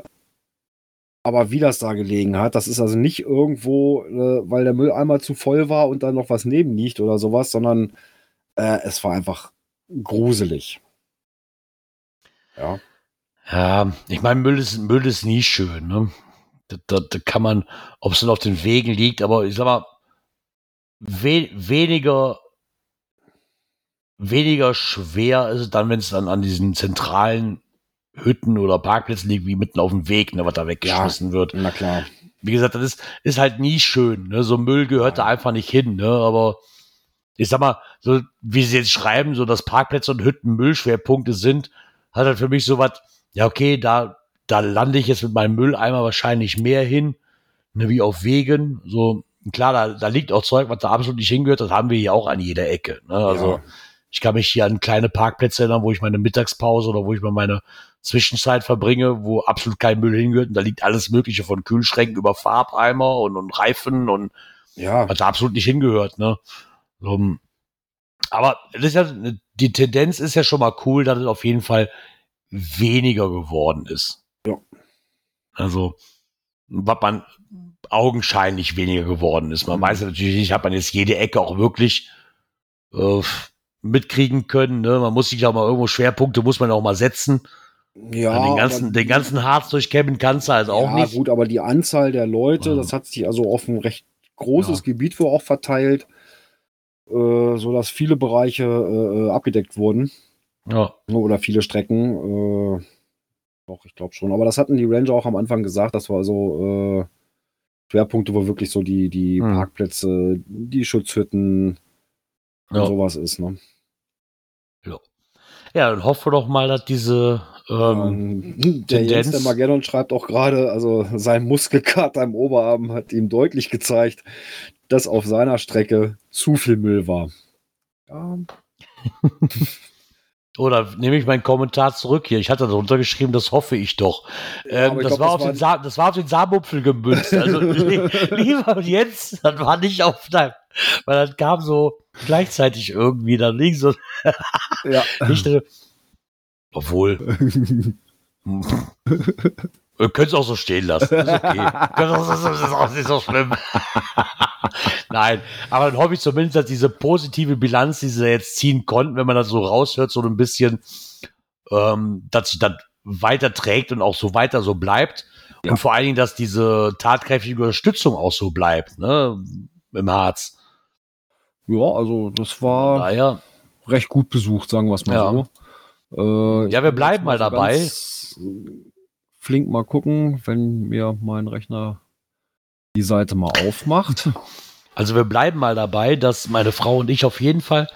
Speaker 1: aber wie das da gelegen hat, das ist also nicht irgendwo, äh, weil der Mülleimer zu voll war und dann noch was neben liegt oder sowas, sondern äh, es war einfach gruselig. Ja.
Speaker 3: Ja, ich meine, Müll ist, Müll ist nie schön, ne? Da, da, da kann man, ob es dann auf den Wegen liegt, aber ich sag mal, we weniger, weniger schwer ist es dann, wenn es dann an diesen zentralen Hütten oder Parkplätzen liegt, wie mitten auf dem Weg, ne, was da weggeschmissen wird.
Speaker 1: Na klar.
Speaker 3: Wie gesagt, das ist, ist halt nie schön, ne? So Müll gehört da einfach nicht hin, ne? Aber ich sag mal, so wie sie jetzt schreiben, so dass Parkplätze und Hütten Müllschwerpunkte sind, hat halt für mich so was, ja, okay, da, da lande ich jetzt mit meinem Mülleimer wahrscheinlich mehr hin, ne, wie auf Wegen. So, klar, da, da liegt auch Zeug, was da absolut nicht hingehört, das haben wir hier auch an jeder Ecke. Ne? Also,
Speaker 1: Ja.
Speaker 3: ich kann mich hier an kleine Parkplätze erinnern, wo ich meine Mittagspause oder wo ich mal meine Zwischenzeit verbringe, wo absolut kein Müll hingehört. Und da liegt alles Mögliche von Kühlschränken über Farbeimer und, und Reifen und
Speaker 1: Ja,
Speaker 3: was da absolut nicht hingehört, ne? So, aber das ist ja, die Tendenz ist ja schon mal cool, dass es auf jeden Fall weniger geworden ist.
Speaker 1: Ja.
Speaker 3: Also, was man augenscheinlich weniger geworden ist. Man
Speaker 1: Mhm.
Speaker 3: weiß ja natürlich nicht, hat man jetzt jede Ecke auch wirklich äh, mitkriegen können. Ne? Man muss sich auch mal irgendwo Schwerpunkte muss man auch mal setzen.
Speaker 1: Ja,
Speaker 3: den, ganzen, den ganzen Harz durchkämmen kannst du halt auch
Speaker 1: ja,
Speaker 3: nicht.
Speaker 1: gut, aber die Anzahl der Leute,
Speaker 3: Ja.
Speaker 1: das hat sich also auf ein recht großes
Speaker 3: Ja.
Speaker 1: Gebiet wohl auch verteilt, äh, sodass viele Bereiche äh, abgedeckt wurden.
Speaker 3: Ja.
Speaker 1: Oder viele Strecken. Äh, doch, ich glaube schon. Aber das hatten die Ranger auch am Anfang gesagt. Das war so äh, Schwerpunkte, wo wirklich so die, die
Speaker 3: Hm.
Speaker 1: Parkplätze, die Schutzhütten
Speaker 3: Ja.
Speaker 1: und sowas ist. Ne?
Speaker 3: ja, dann hoffen wir doch mal, dass diese ähm,
Speaker 1: Ähm, der Jens, der Mageddon schreibt auch gerade, also sein Muskelkater im Oberarm hat ihm deutlich gezeigt, dass auf seiner Strecke zu viel Müll war. Ja,
Speaker 3: Oder nehme ich meinen Kommentar zurück hier? Ich hatte darunter geschrieben, das hoffe ich doch. Ähm,
Speaker 1: ich
Speaker 3: das,
Speaker 1: glaub,
Speaker 3: war
Speaker 1: das
Speaker 3: auf
Speaker 1: war-
Speaker 3: den Sa das war auf den Samupfel gemünzt. Also li lieber jetzt, das war nicht auf deinem, weil das kam so gleichzeitig irgendwie, da liegen so
Speaker 1: ja.
Speaker 3: nicht, obwohl, ihr könnt es auch so stehen lassen, ist okay. Das ist, auch nicht so schlimm. Nein, aber dann hoffe ich zumindest, dass diese positive Bilanz, die sie jetzt ziehen konnten, wenn man das so raushört, so ein bisschen, ähm, dass sich das weiter trägt und auch so weiter so bleibt.
Speaker 1: Ja.
Speaker 3: Und vor allen Dingen, dass diese tatkräftige Unterstützung auch so bleibt, ne, im Harz.
Speaker 1: ja, also das war
Speaker 3: Naja,
Speaker 1: recht gut besucht, sagen wir es mal
Speaker 3: Ja.
Speaker 1: so. Äh,
Speaker 3: Ja, wir bleiben mal dabei.
Speaker 1: Flink mal gucken, wenn mir mein Rechner die Seite mal aufmacht.
Speaker 3: Also wir bleiben mal dabei, dass meine Frau und ich auf jeden Fall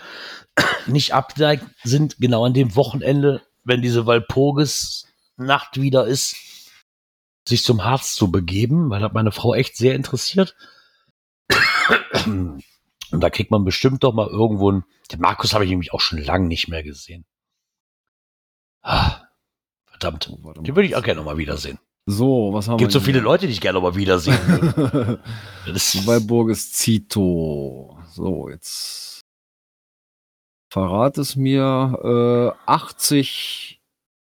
Speaker 3: nicht abgeneigt sind, genau an dem Wochenende, wenn diese Walpurgis-Nacht wieder ist, sich zum Harz zu begeben, weil das meine Frau echt sehr interessiert. Und da kriegt man bestimmt doch mal irgendwo einen. Den Markus habe ich nämlich auch schon lange nicht mehr gesehen. Ah, verdammt.
Speaker 1: Oh,
Speaker 3: Den würde ich auch gerne noch mal wiedersehen.
Speaker 1: So, was haben
Speaker 3: Gibt
Speaker 1: wir
Speaker 3: so viele Leute, die ich gerne noch mal wiedersehen würde. Das ist-
Speaker 1: Zito. So, jetzt verrat es mir. Äh, 80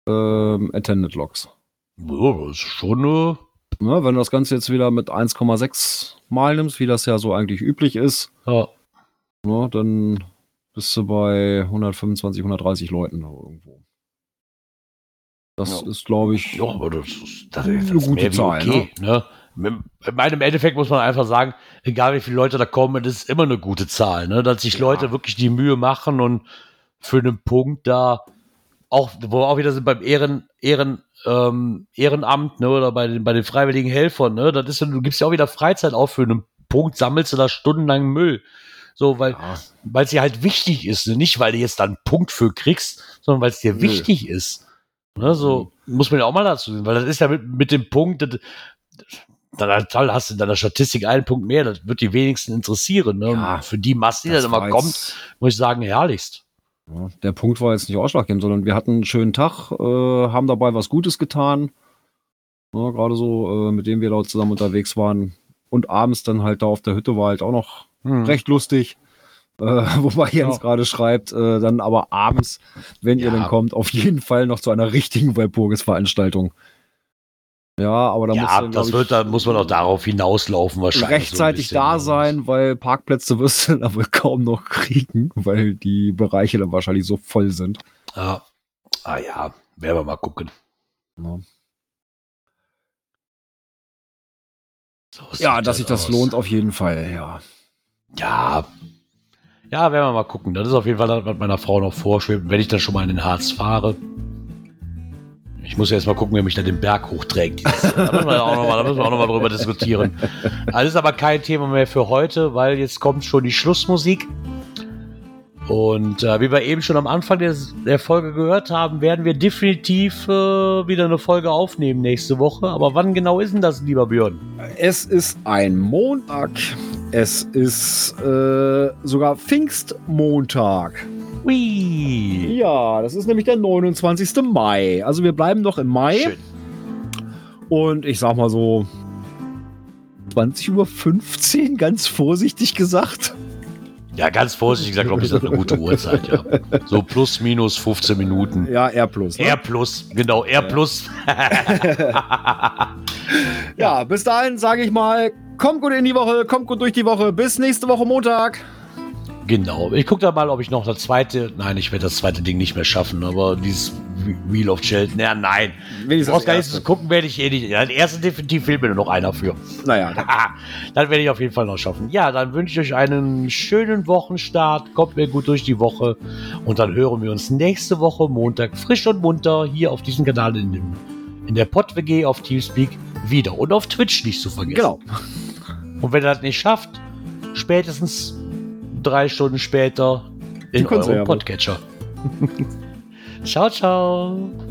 Speaker 1: ähm, Attended Logs.
Speaker 3: Ja, das ist schon äh,
Speaker 1: Ne, wenn du das Ganze jetzt wieder mit 1,6 Mal nimmst, wie das ja so eigentlich üblich ist,
Speaker 3: ja,
Speaker 1: ne, dann bist du bei 125, 130 Leuten irgendwo. Das
Speaker 3: Ja.
Speaker 1: ist, glaube ich,
Speaker 3: Ja, aber das ist, das
Speaker 1: Eine
Speaker 3: ist
Speaker 1: gute
Speaker 3: mehr wie
Speaker 1: Zahl,
Speaker 3: okay. Ne? Im ich meine, im Endeffekt muss man einfach sagen, egal wie viele Leute da kommen, das ist immer eine gute Zahl, ne? dass sich
Speaker 1: Ja.
Speaker 3: Leute wirklich die Mühe machen und für einen Punkt da auch, wo wir auch wieder sind beim Ehren, Ehren, ähm, Ehrenamt ne? oder bei den, bei den freiwilligen Helfern, ne? das ist, du gibst ja auch wieder Freizeit auf für einen Punkt, sammelst du da stundenlang Müll. So, weil
Speaker 1: ja,
Speaker 3: es dir halt wichtig ist, ne? nicht weil du jetzt da einen Punkt für kriegst, sondern weil es dir
Speaker 1: Nö.
Speaker 3: wichtig ist. Ne? So muss man ja auch mal dazu sehen, weil das ist ja mit, mit dem Punkt, das, dann hast du in deiner Statistik einen Punkt mehr, das wird die wenigsten interessieren. Ne?
Speaker 1: Ja,
Speaker 3: für die Masse, die
Speaker 1: das
Speaker 3: dann immer kommt, muss ich sagen, herrlichst.
Speaker 1: Ja, der Punkt war jetzt nicht ausschlaggebend, sondern wir hatten einen schönen Tag, äh, haben dabei was Gutes getan. Ja, Gerade so, äh, mit dem wir da zusammen unterwegs waren. Und abends dann halt da auf der Hütte war halt auch noch
Speaker 3: Hm.
Speaker 1: recht lustig. Äh, wobei Jens
Speaker 3: Ja.
Speaker 1: gerade schreibt, äh, dann aber abends, wenn ihr
Speaker 3: Ja.
Speaker 1: dann kommt, auf jeden Fall noch zu einer richtigen Walpurgis-Veranstaltung. Ja, aber da muss
Speaker 3: Ja,
Speaker 1: dann,
Speaker 3: das
Speaker 1: glaub
Speaker 3: wird, da muss man auch darauf hinauslaufen wahrscheinlich.
Speaker 1: rechtzeitig
Speaker 3: so
Speaker 1: da
Speaker 3: bisschen.
Speaker 1: sein, weil Parkplätze wirst du da wohl kaum noch kriegen, weil die Bereiche dann wahrscheinlich so voll sind.
Speaker 3: Ja. Ah ja, werden wir mal gucken.
Speaker 1: Ja.
Speaker 3: So
Speaker 1: Ja, dass sich das
Speaker 3: aus.
Speaker 1: lohnt, auf jeden Fall, ja.
Speaker 3: Ja. Ja, werden wir mal gucken. Das ist auf jeden Fall das, was meiner Frau noch vorschwebt, wenn ich dann schon mal in den Harz fahre. Ich muss ja erst mal gucken, wer mich da den Berg hochträgt. Da müssen wir auch noch mal, da müssen wir auch noch mal drüber diskutieren. Also das ist aber kein Thema mehr für heute, weil jetzt kommt schon die Schlussmusik. Und äh, wie wir eben schon am Anfang der, der Folge gehört haben, werden wir definitiv äh, wieder eine Folge aufnehmen nächste Woche. Aber wann genau ist denn das, lieber Björn?
Speaker 1: Es ist ein Montag. Es ist äh, sogar Pfingstmontag.
Speaker 3: Hui.
Speaker 1: Ja, das ist nämlich der 29. Mai. Also wir bleiben noch im Mai.
Speaker 3: Schön.
Speaker 1: Und ich sag mal so 20.15 Uhr, ganz vorsichtig gesagt.
Speaker 3: Ja, ganz vorsichtig gesagt, glaube ich, ist das eine gute Uhrzeit, ja. So plus, minus 15 Minuten.
Speaker 1: Ja, R plus. Ne?
Speaker 3: R plus, genau, R plus.
Speaker 1: Ja, bis dahin sage ich mal, kommt gut in die Woche, kommt gut durch die Woche. Bis nächste Woche Montag.
Speaker 3: Genau. Ich gucke da mal, ob ich noch das zweite. Nein, ich werde das zweite Ding nicht mehr schaffen, aber dieses Wheel of Sheldon. Ja, nein.
Speaker 1: Wenigstens
Speaker 3: nicht zu gucken, werde ich eh nicht. Ja, der erste definitiv fehlt mir nur noch einer für.
Speaker 1: Naja, dann-
Speaker 3: werde ich auf jeden Fall noch schaffen. Ja, dann wünsche ich euch einen schönen Wochenstart. Kommt mir gut durch die Woche. Und dann hören wir uns nächste Woche Montag frisch und munter hier auf diesem Kanal in, dem, in der PodWG auf Teamspeak wieder. Und auf Twitch nicht zu vergessen.
Speaker 1: genau.
Speaker 3: Und wenn ihr das nicht schafft, spätestens drei Stunden später in eurem Podcatcher. ciao, ciao.